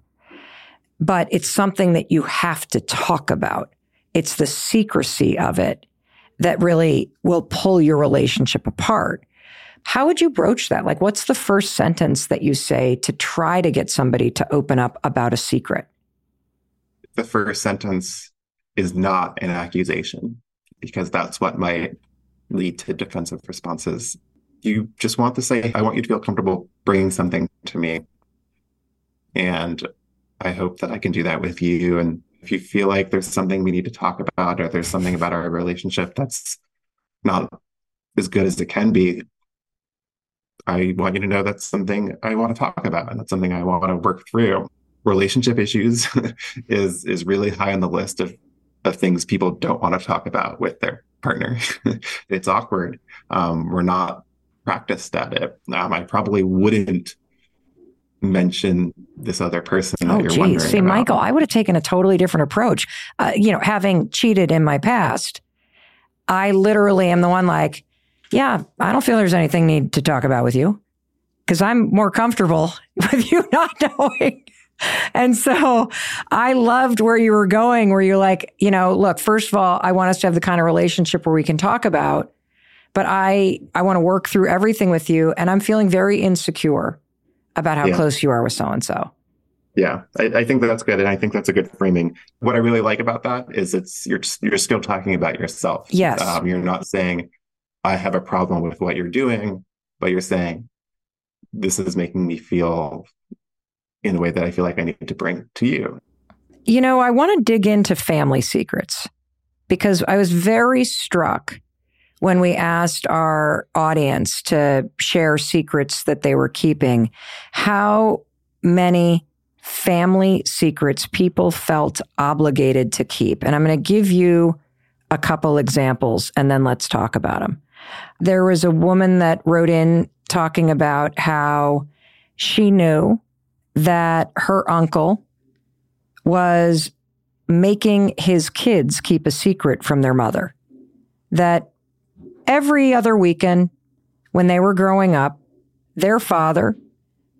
but it's something that you have to talk about. It's the secrecy of it that really will pull your relationship apart. How would you broach that? Like, what's the first sentence that you say to try to get somebody to open up about a secret? the first sentence is not an accusation because that's what might lead to defensive responses. You just want to say, I want you to feel comfortable bringing something to me. And I hope that I can do that with you. And if you feel like there's something we need to talk about or there's something about our relationship that's not as good as it can be, I want you to know that's something I want to talk about and that's something I want to work through relationship issues is is really high on the list of of things people don't want to talk about with their partner. it's awkward. Um, we're not practiced at it. Um, I probably wouldn't mention this other person that oh, you're geez. wondering See, about. Michael, I would have taken a totally different approach. Uh, you know, having cheated in my past, I literally am the one like, yeah, I don't feel there's anything need to talk about with you because I'm more comfortable with you not knowing and so I loved where you were going, where you're like, you know, look, first of all, I want us to have the kind of relationship where we can talk about, but I, I want to work through everything with you. And I'm feeling very insecure about how yeah. close you are with so and so. Yeah, I, I, think that's good, and I think that's a good framing. What I really like about that is it's you're you're still talking about yourself. Yes, um, you're not saying I have a problem with what you're doing, but you're saying this is making me feel in a way that I feel like I need to bring to you. You know, I want to dig into family secrets because I was very struck when we asked our audience to share secrets that they were keeping, how many family secrets people felt obligated to keep. And I'm going to give you a couple examples and then let's talk about them. There was a woman that wrote in talking about how she knew that her uncle was making his kids keep a secret from their mother. That every other weekend, when they were growing up, their father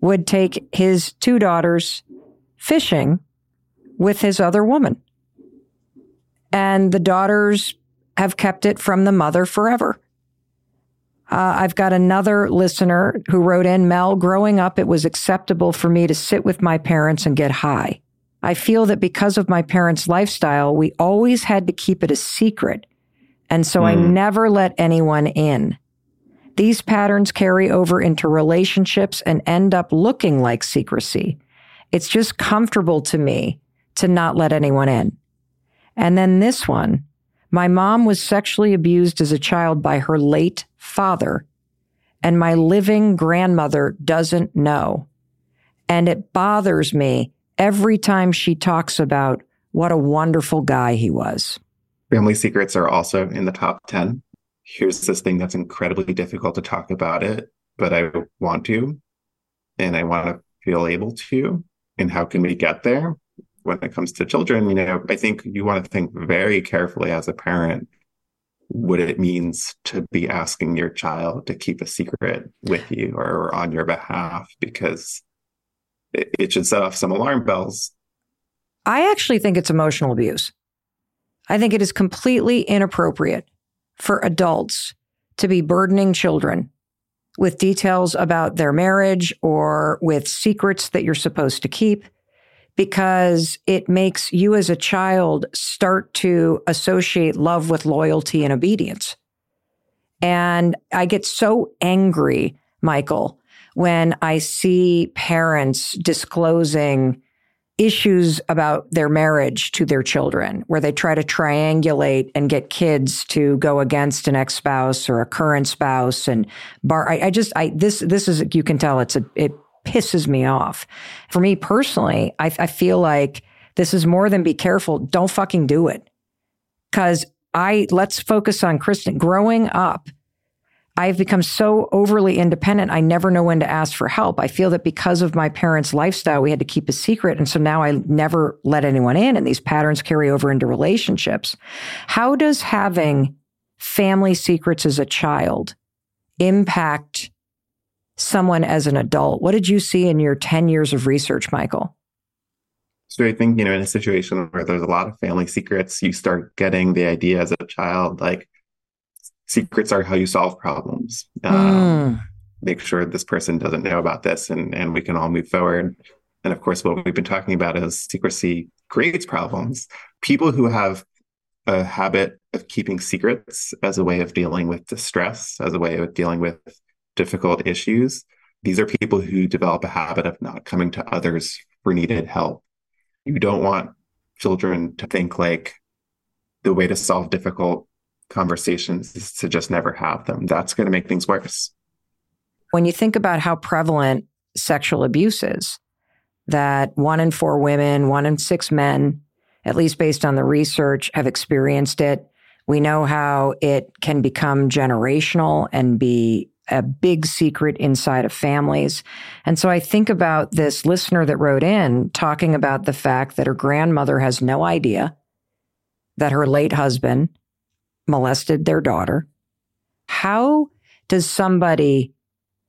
would take his two daughters fishing with his other woman. And the daughters have kept it from the mother forever. Uh, I've got another listener who wrote in Mel, growing up, it was acceptable for me to sit with my parents and get high. I feel that because of my parents' lifestyle, we always had to keep it a secret. And so mm. I hmm. never let anyone in. These patterns carry over into relationships and end up looking like secrecy. It's just comfortable to me to not let anyone in. And then this one, my mom was sexually abused as a child by her late father, and my living grandmother doesn't know. And it bothers me every time she talks about what a wonderful guy he was. Family secrets are also in the top 10. here's this thing that's incredibly difficult to talk about it, but I want to, and I want to feel able to. And how can we get there? When it comes to children, you know, I think you want to think very carefully as a parent what it means to be asking your child to keep a secret with you or on your behalf, because it, it should set off some alarm bells. I actually think it's emotional abuse. I think it is completely inappropriate for adults to be burdening children with details about their marriage or with secrets that you're supposed to keep because it makes you as a child start to associate love with loyalty and obedience. And I get so angry, Michael, when I see parents disclosing issues about their marriage to their children, where they try to triangulate and get kids to go against an ex spouse or a current spouse. And bar, I, I, just, I this this is you can tell it's a it pisses me off. For me personally, I, I feel like this is more than be careful. Don't fucking do it, because I let's focus on Kristen. Growing up, I've become so overly independent, I never know when to ask for help. I feel that because of my parents' lifestyle, we had to keep a secret. And so now I never let anyone in, and these patterns carry over into relationships. How does having family secrets as a child impact someone as an adult? What did you see in your 10 years of research, Michael? So I think, you know, in a situation where there's a lot of family secrets, you start getting the idea as a child, like, secrets are how you solve problems. Um, mm. Make sure this person doesn't know about this, and and we can all move forward. And of course, what we've been talking about is secrecy creates problems. People who have a habit of keeping secrets as a way of dealing with distress, as a way of dealing with difficult issues, these are people who develop a habit of not coming to others for needed help. You don't want children to think like the way to solve difficult conversations is to just never have them. That's going to make things worse. When you think about how prevalent sexual abuse is, that one in four women, one in six men, at least based on the research, have experienced it. We know how it can become generational and be a big secret inside of families. And so I think about this listener that wrote in talking about the fact that her grandmother has no idea that her late husband molested their daughter. How does somebody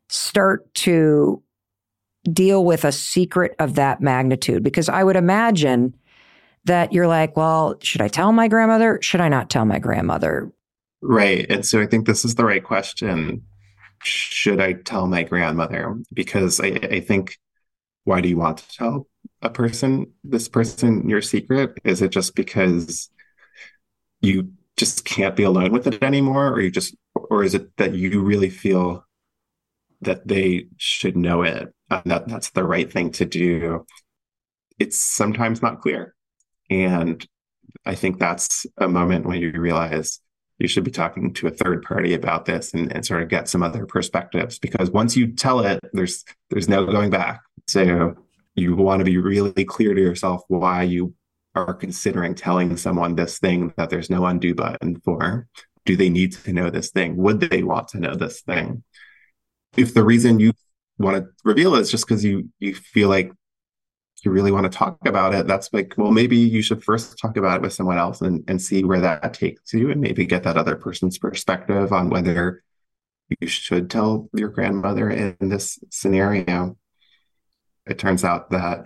start to deal with a secret of that magnitude? Because I would imagine that you're like, well, should I tell my grandmother? Should I not tell my grandmother? Right. And so I think this is the right question. Should I tell my grandmother? Because I, I think, why do you want to tell a person, this person, your secret? Is it just because you just can't be alone with it anymore? Or you just or is it that you really feel that they should know it and that that's the right thing to do? It's sometimes not clear. And i think that's a moment when you realize you should be talking to a third party about this and, and sort of get some other perspectives. Because once you tell it there's there's no going back. So you want to be really clear to yourself why you are considering telling someone this thing that there's no undo button for? Do they need to know this thing? Would they want to know this thing? If the reason you want to reveal it is just because you you feel like you really want to talk about it, that's like, well, maybe you should first talk about it with someone else and, and see where that takes you and maybe get that other person's perspective on whether you should tell your grandmother in this scenario. It turns out that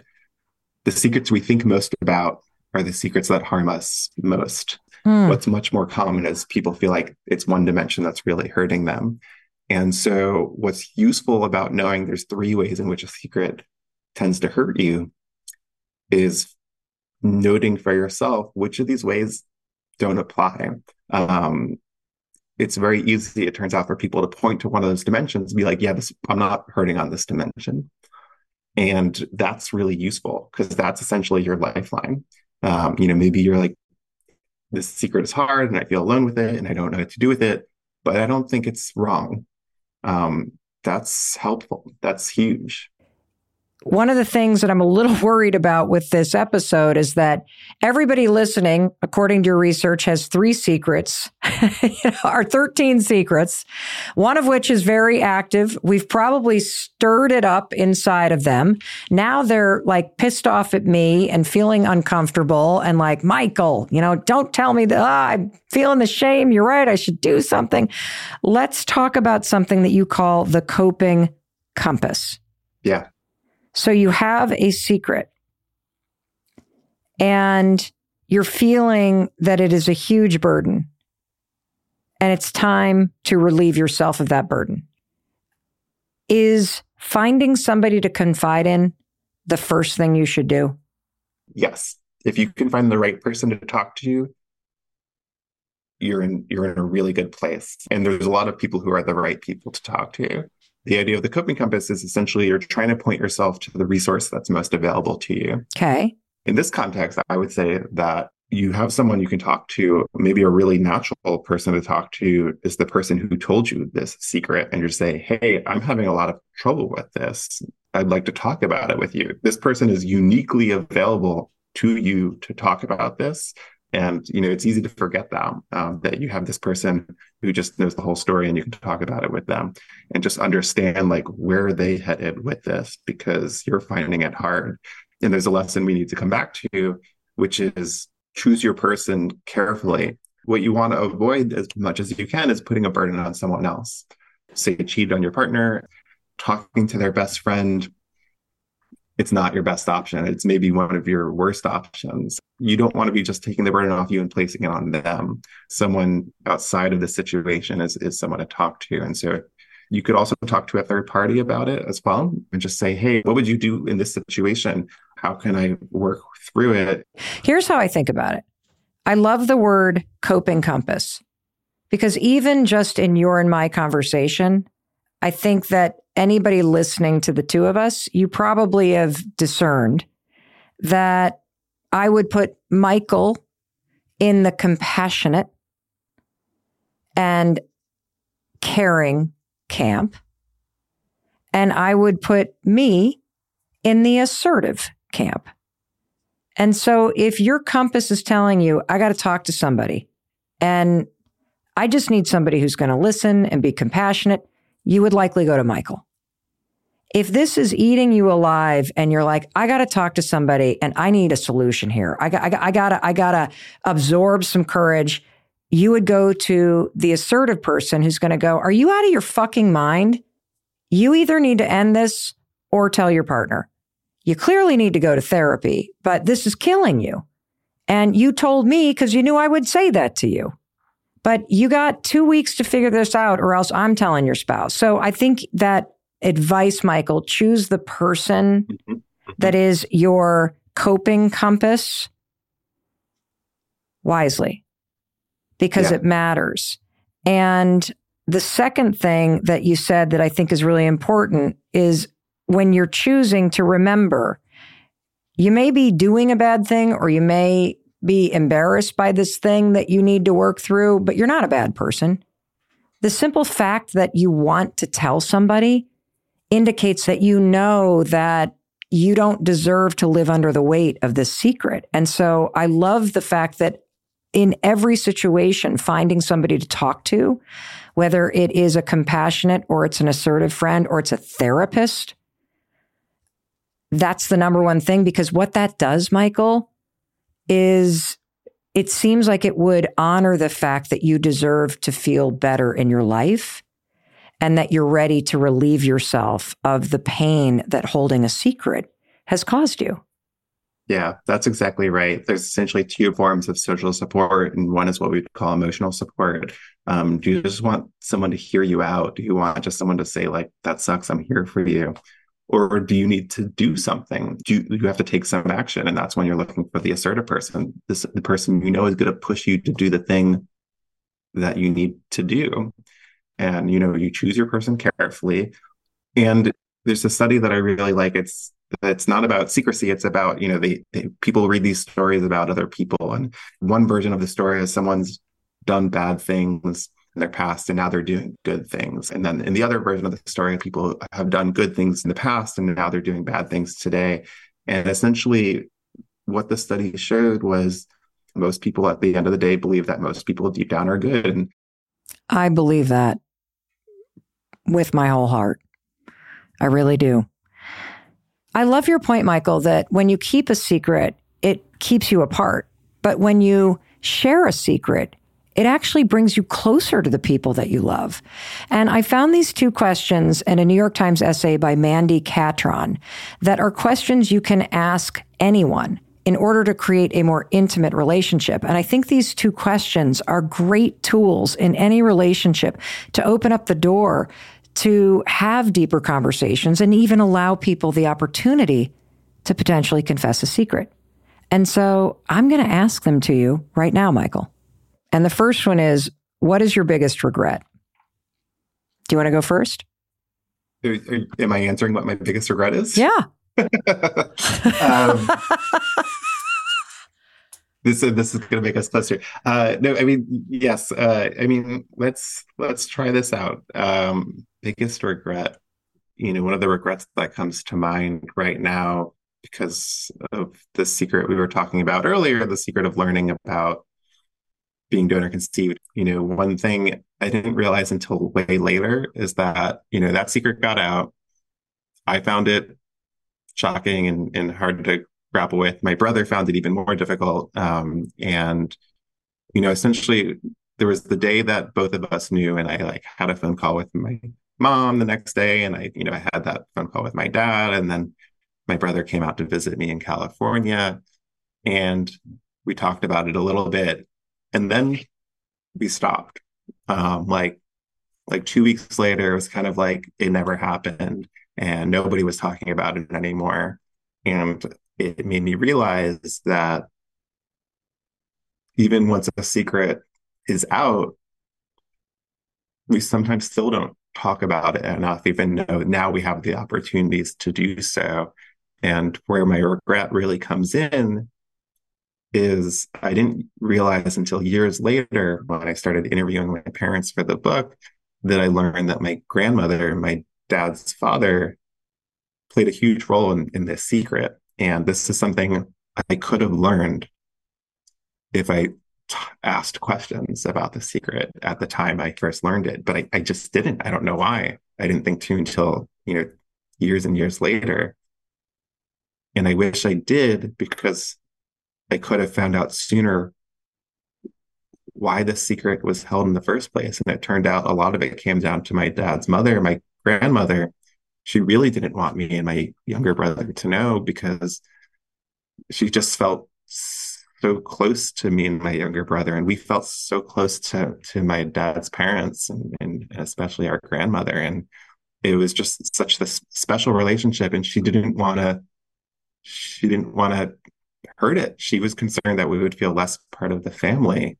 the secrets we think most about are the secrets that harm us most. Mm. What's much more common is people feel like it's one dimension that's really hurting them. And so, what's useful about knowing there's three ways in which a secret tends to hurt you is noting for yourself which of these ways don't apply. Um, it's very easy, it turns out, for people to point to one of those dimensions and be like, yeah, this, I'm not hurting on this dimension. And that's really useful because that's essentially your lifeline. Um, you know, maybe you're like, this secret is hard and I feel alone with it and I don't know what to do with it, but I don't think it's wrong. Um, that's helpful. That's huge. One of the things that I'm a little worried about with this episode is that everybody listening, according to your research, has three secrets, you our 13 secrets, one of which is very active. We've probably stirred it up inside of them. Now they're like pissed off at me and feeling uncomfortable and like, Michael, you know, don't tell me that oh, I'm feeling the shame. You're right. I should do something. Let's talk about something that you call the coping compass. Yeah. So you have a secret and you're feeling that it is a huge burden and it's time to relieve yourself of that burden. Is finding somebody to confide in the first thing you should do? Yes. If you can find the right person to talk to you, you're in you're in a really good place. And there's a lot of people who are the right people to talk to. The idea of the coping compass is essentially you're trying to point yourself to the resource that's most available to you. Okay. In this context, I would say that you have someone you can talk to, maybe a really natural person to talk to is the person who told you this secret, and you say, Hey, I'm having a lot of trouble with this. I'd like to talk about it with you. This person is uniquely available to you to talk about this and you know it's easy to forget that um, that you have this person who just knows the whole story and you can talk about it with them and just understand like where they headed with this because you're finding it hard. And there's a lesson we need to come back to which is choose your person carefully. What you want to avoid as much as you can is putting a burden on someone else. Say cheat on your partner talking to their best friend it's not your best option. It's maybe one of your worst options. You don't want to be just taking the burden off you and placing it on them. Someone outside of the situation is, is someone to talk to. And so you could also talk to a third party about it as well and just say, hey, what would you do in this situation? How can I work through it? Here's how I think about it I love the word coping compass because even just in your and my conversation, I think that anybody listening to the two of us, you probably have discerned that I would put Michael in the compassionate and caring camp. And I would put me in the assertive camp. And so if your compass is telling you, I got to talk to somebody and I just need somebody who's going to listen and be compassionate you would likely go to Michael. If this is eating you alive and you're like, I got to talk to somebody and I need a solution here. I got, I got, to, I got to absorb some courage. You would go to the assertive person who's going to go, are you out of your fucking mind? You either need to end this or tell your partner. You clearly need to go to therapy, but this is killing you. And you told me because you knew I would say that to you. But you got two weeks to figure this out, or else I'm telling your spouse. So I think that advice, Michael, choose the person mm-hmm. mm-hmm. that is your coping compass wisely because yeah. it matters. And the second thing that you said that I think is really important is when you're choosing to remember, you may be doing a bad thing or you may be embarrassed by this thing that you need to work through, but you're not a bad person. The simple fact that you want to tell somebody indicates that you know that you don't deserve to live under the weight of this secret. And so I love the fact that in every situation, finding somebody to talk to, whether it is a compassionate or it's an assertive friend or it's a therapist, that's the number one thing because what that does, Michael, is it seems like it would honor the fact that you deserve to feel better in your life and that you're ready to relieve yourself of the pain that holding a secret has caused you. Yeah, that's exactly right. There's essentially two forms of social support, and one is what we call emotional support. Um, do you just want someone to hear you out? Do you want just someone to say, like, that sucks, I'm here for you? Or do you need to do something? Do you, you have to take some action and that's when you're looking for the assertive person. This the person you know is going to push you to do the thing that you need to do. And you know you choose your person carefully. And there's a study that i really like. It's it's not about secrecy. It's about you know they people read these stories about other people. And one version of the story is someone's done bad things in their past and now they're doing good things. And then in the other version of the story, people have done good things in the past and now they're doing bad things today. And essentially, what the study showed was most people at the end of the day believe that most people deep down are good. And I believe that with my whole heart. I really do. I love your point, Michael, that when you keep a secret, it keeps you apart. But when you share a secret, it actually brings you closer to the people that you love. And I found these two questions in a New York Times essay by Mandy Catron that are questions you can ask anyone in order to create a more intimate relationship. And I think these two questions are great tools in any relationship to open up the door to have deeper conversations and even allow people the opportunity to potentially confess a secret. And so I'm going to ask them to you right now, Michael. And the first one is what is your biggest regret? Do you want to go first? Am I answering what my biggest regret is? Yeah. um, this this is going to make us closer. Uh, no, I mean yes. Uh, I mean let's let's try this out. Um, biggest regret, you know, one of the regrets that comes to mind right now because of the secret we were talking about earlier, the secret of learning about being donor conceived. You know, one thing I didn't realize until way later is that you know that secret got out. I found it shocking and, and hard to grapple with. My brother found it even more difficult. Um, and, you know, essentially there was the day that both of us knew, and I like had a phone call with my mom the next day. And I, you know, I had that phone call with my dad. And then my brother came out to visit me in California. And we talked about it a little bit. And then we stopped. Um, like like two weeks later, it was kind of like it never happened and nobody was talking about it anymore. And it made me realize that even once a secret is out, we sometimes still don't talk about it enough, even though now we have the opportunities to do so. And where my regret really comes in is I didn't realize until years later when I started interviewing my parents for the book that I learned that my grandmother, my dad's father played a huge role in, in this secret. And this is something I could have learned if I t- asked questions about the secret at the time I first learned it. But I, I just didn't. I don't know why. I didn't think to until, you know, years and years later. And I wish I did because I could have found out sooner why the secret was held in the first place. And it turned out a lot of it came down to my dad's mother, my grandmother, she really didn't want me and my younger brother to know because she just felt so close to me and my younger brother. And we felt so close to to my dad's parents and, and especially our grandmother. And it was just such this special relationship. And she didn't want to she didn't want to hurt it she was concerned that we would feel less part of the family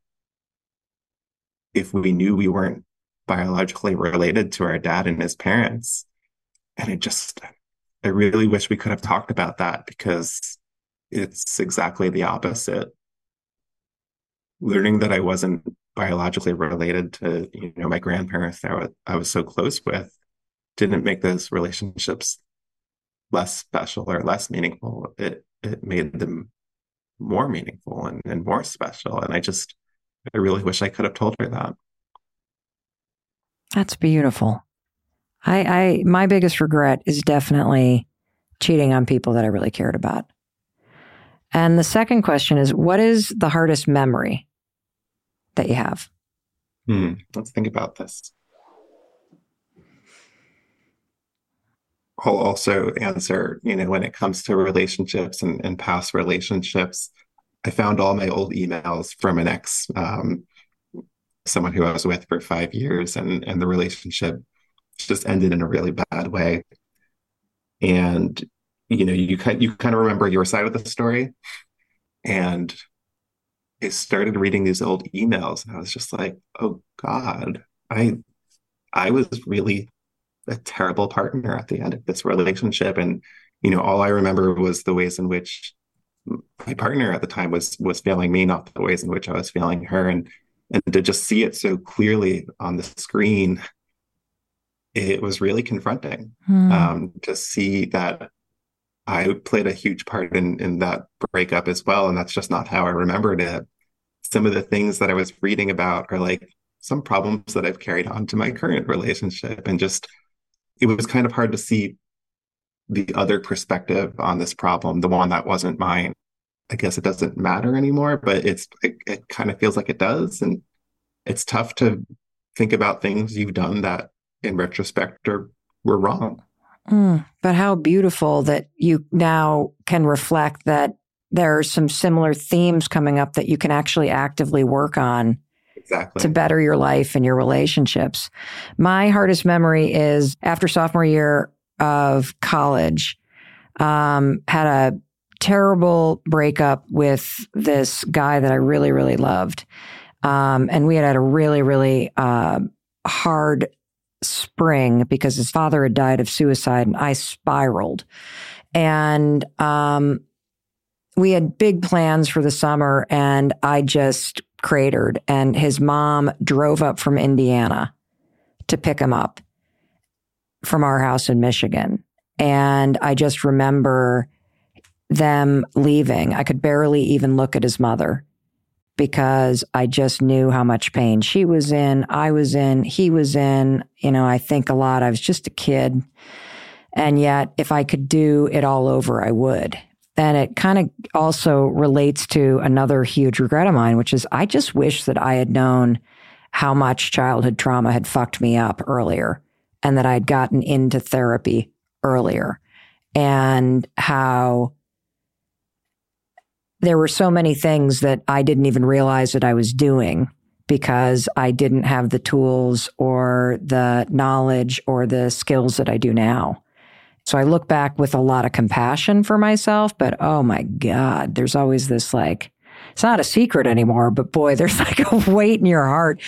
if we knew we weren't biologically related to our dad and his parents. And I just, I really wish we could have talked about that because it's exactly the opposite. Learning that I wasn't biologically related to, you know, my grandparents that I was, I was so close with didn't make those relationships less special or less meaningful. It it made them more meaningful and, and more special. And I just I really wish I could have told her that. That's beautiful. I, I my biggest regret is definitely cheating on people that I really cared about. And the second question is what is the hardest memory that you have? Hmm. Let's think about this. I'll also answer, you know, when it comes to relationships and, and past relationships, I found all my old emails from an ex um, someone who I was with for five years, and and the relationship just ended in a really bad way. And you know, you kind you kind of remember your side of the story, and I started reading these old emails, and I was just like, oh God, I I was really a terrible partner at the end of this relationship, and you know, all I remember was the ways in which my partner at the time was was failing me, not the ways in which I was failing her, and And to just see it so clearly on the screen, it was really confronting Hmm. um, to see that I played a huge part in, in that breakup as well. And that's just not how I remembered it. Some of the things that I was reading about are like some problems that I've carried on to my current relationship. And just, it was kind of hard to see the other perspective on this problem, the one that wasn't mine. I guess it doesn't matter anymore, but it's it, it kind of feels like it does. And it's tough to think about things you've done that in retrospect are were wrong. Mm, but how beautiful that you now can reflect that there are some similar themes coming up that you can actually actively work on Exactly. to better your life and your relationships. My hardest memory is after sophomore year of college, um, had a terrible breakup with this guy that I really, really loved. Um, and we had had a really, really uh, hard spring because his father had died of suicide and I spiraled. And um, we had big plans for the summer and I just cratered. And his mom drove up from Indiana to pick him up from our house in Michigan. And I just remember them leaving. I could barely even look at his mother because I just knew how much pain she was in. I was in, he was in. You know, I think a lot. I was just a kid. And yet, if I could do it all over, I would. And it kind of also relates to another huge regret of mine, which is I just wish that I had known how much childhood trauma had fucked me up earlier and that I'd gotten into therapy earlier and how there were so many things that I didn't even realize that I was doing because I didn't have the tools or the knowledge or the skills that I do now. So I look back with a lot of compassion for myself, but oh my God, there's always this like, it's not a secret anymore, but boy, there's like a weight in your heart.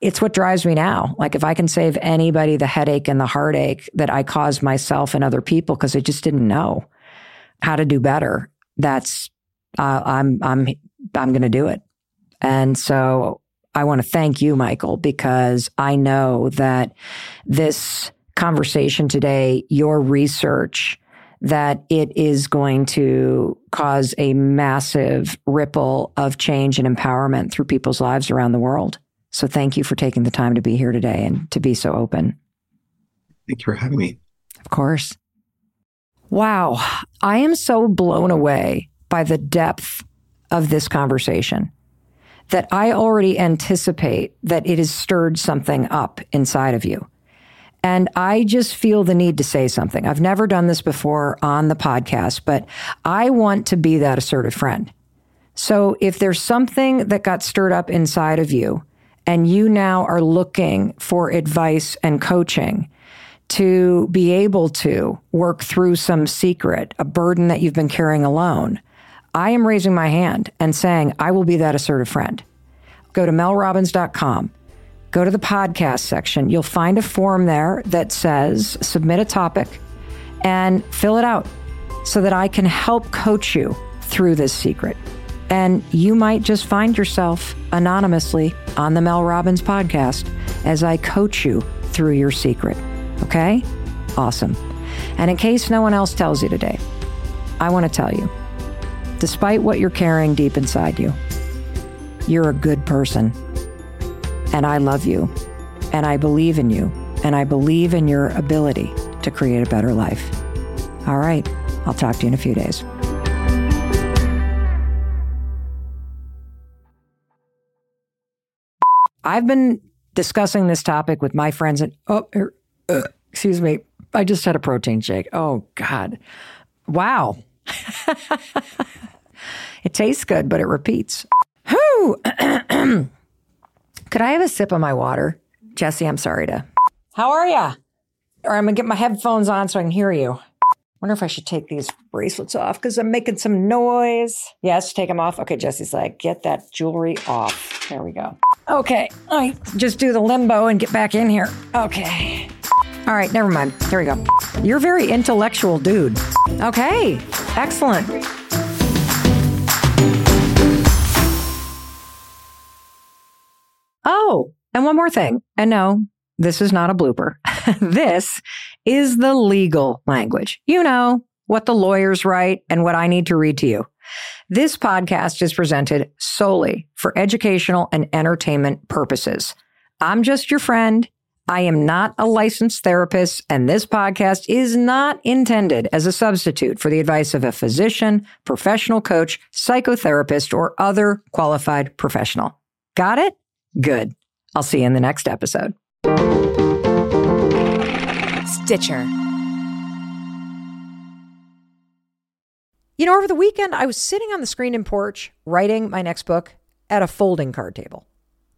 It's what drives me now. Like if I can save anybody the headache and the heartache that I caused myself and other people because I just didn't know how to do better, that's uh, I'm I'm I'm going to do it. And so I want to thank you, Michael, because I know that this conversation today, your research, that it is going to cause a massive ripple of change and empowerment through people's lives around the world. So thank you for taking the time to be here today and to be so open. Thank you for having me. Of course. Wow. I am so blown away by the depth of this conversation that I already anticipate that it has stirred something up inside of you. And I just feel the need to say something. I've never done this before on the podcast, but I want to be that assertive friend. So if there's something that got stirred up inside of you and you now are looking for advice and coaching to be able to work through some secret, a burden that you've been carrying alone, I am raising my hand and saying, I will be that assertive friend. Go to melrobbins.com, go to the podcast section. You'll find a form there that says submit a topic and fill it out so that I can help coach you through this secret. And you might just find yourself anonymously on the Mel Robbins podcast as I coach you through your secret. Okay? Awesome. And in case no one else tells you today, I want to tell you despite what you're carrying deep inside you, you're a good person. And I love you. And I believe in you. And I believe in your ability to create a better life. All right. I'll talk to you in a few days. I've been discussing this topic with my friends and oh, er, uh, excuse me. I just had a protein shake. Oh God. Wow. it tastes good, but it repeats. Whew. Could I have a sip of my water? Jesse, I'm sorry to. How are ya? Or I'm gonna get my headphones on so I can hear you. Wonder if I should take these bracelets off because I'm making some noise. Yes, take them off. Okay, Jesse's like, get that jewelry off. There we go. Okay, I just do the limbo and get back in here. Okay. All right, never mind. There we go. You're a very intellectual dude. Okay, excellent. And one more thing. And no, this is not a blooper. this is the legal language. You know, what the lawyers write and what I need to read to you. This podcast is presented solely for educational and entertainment purposes. I'm just your friend. I am not a licensed therapist, and this podcast is not intended as a substitute for the advice of a physician, professional coach, psychotherapist, or other qualified professional. Got it? Good. I'll see you in the next episode. Stitcher. You know, over the weekend, I was sitting on the screen and porch writing my next book at a folding card table.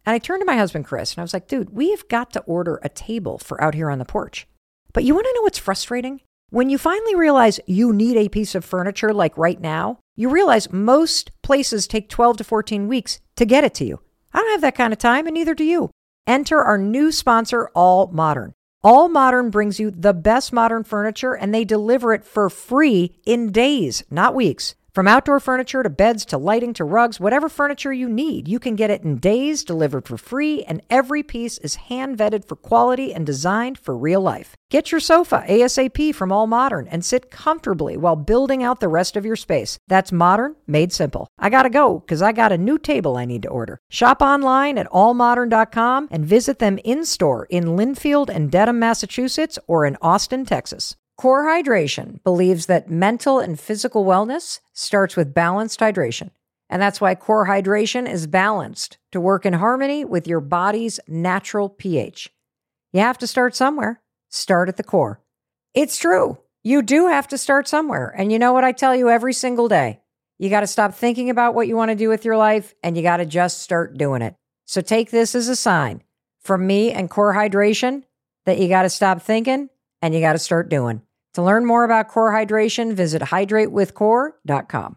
And I turned to my husband, Chris, and I was like, dude, we've got to order a table for out here on the porch. But you want to know what's frustrating? When you finally realize you need a piece of furniture like right now, you realize most places take 12 to 14 weeks to get it to you. I don't have that kind of time, and neither do you. Enter our new sponsor, All Modern. All Modern brings you the best modern furniture, and they deliver it for free in days, not weeks. From outdoor furniture to beds to lighting to rugs, whatever furniture you need, you can get it in days delivered for free, and every piece is hand vetted for quality and designed for real life. Get your sofa ASAP from All Modern and sit comfortably while building out the rest of your space. That's modern, made simple. I gotta go because I got a new table I need to order. Shop online at allmodern.com and visit them in store in Lynnfield and Dedham, Massachusetts, or in Austin, Texas. Core Hydration believes that mental and physical wellness starts with balanced hydration. And that's why Core Hydration is balanced to work in harmony with your body's natural pH. You have to start somewhere. Start at the core. It's true. You do have to start somewhere. And you know what I tell you every single day? You got to stop thinking about what you want to do with your life and you got to just start doing it. So take this as a sign from me and Core Hydration that you got to stop thinking and you got to start doing. To learn more about core hydration, visit hydratewithcore.com.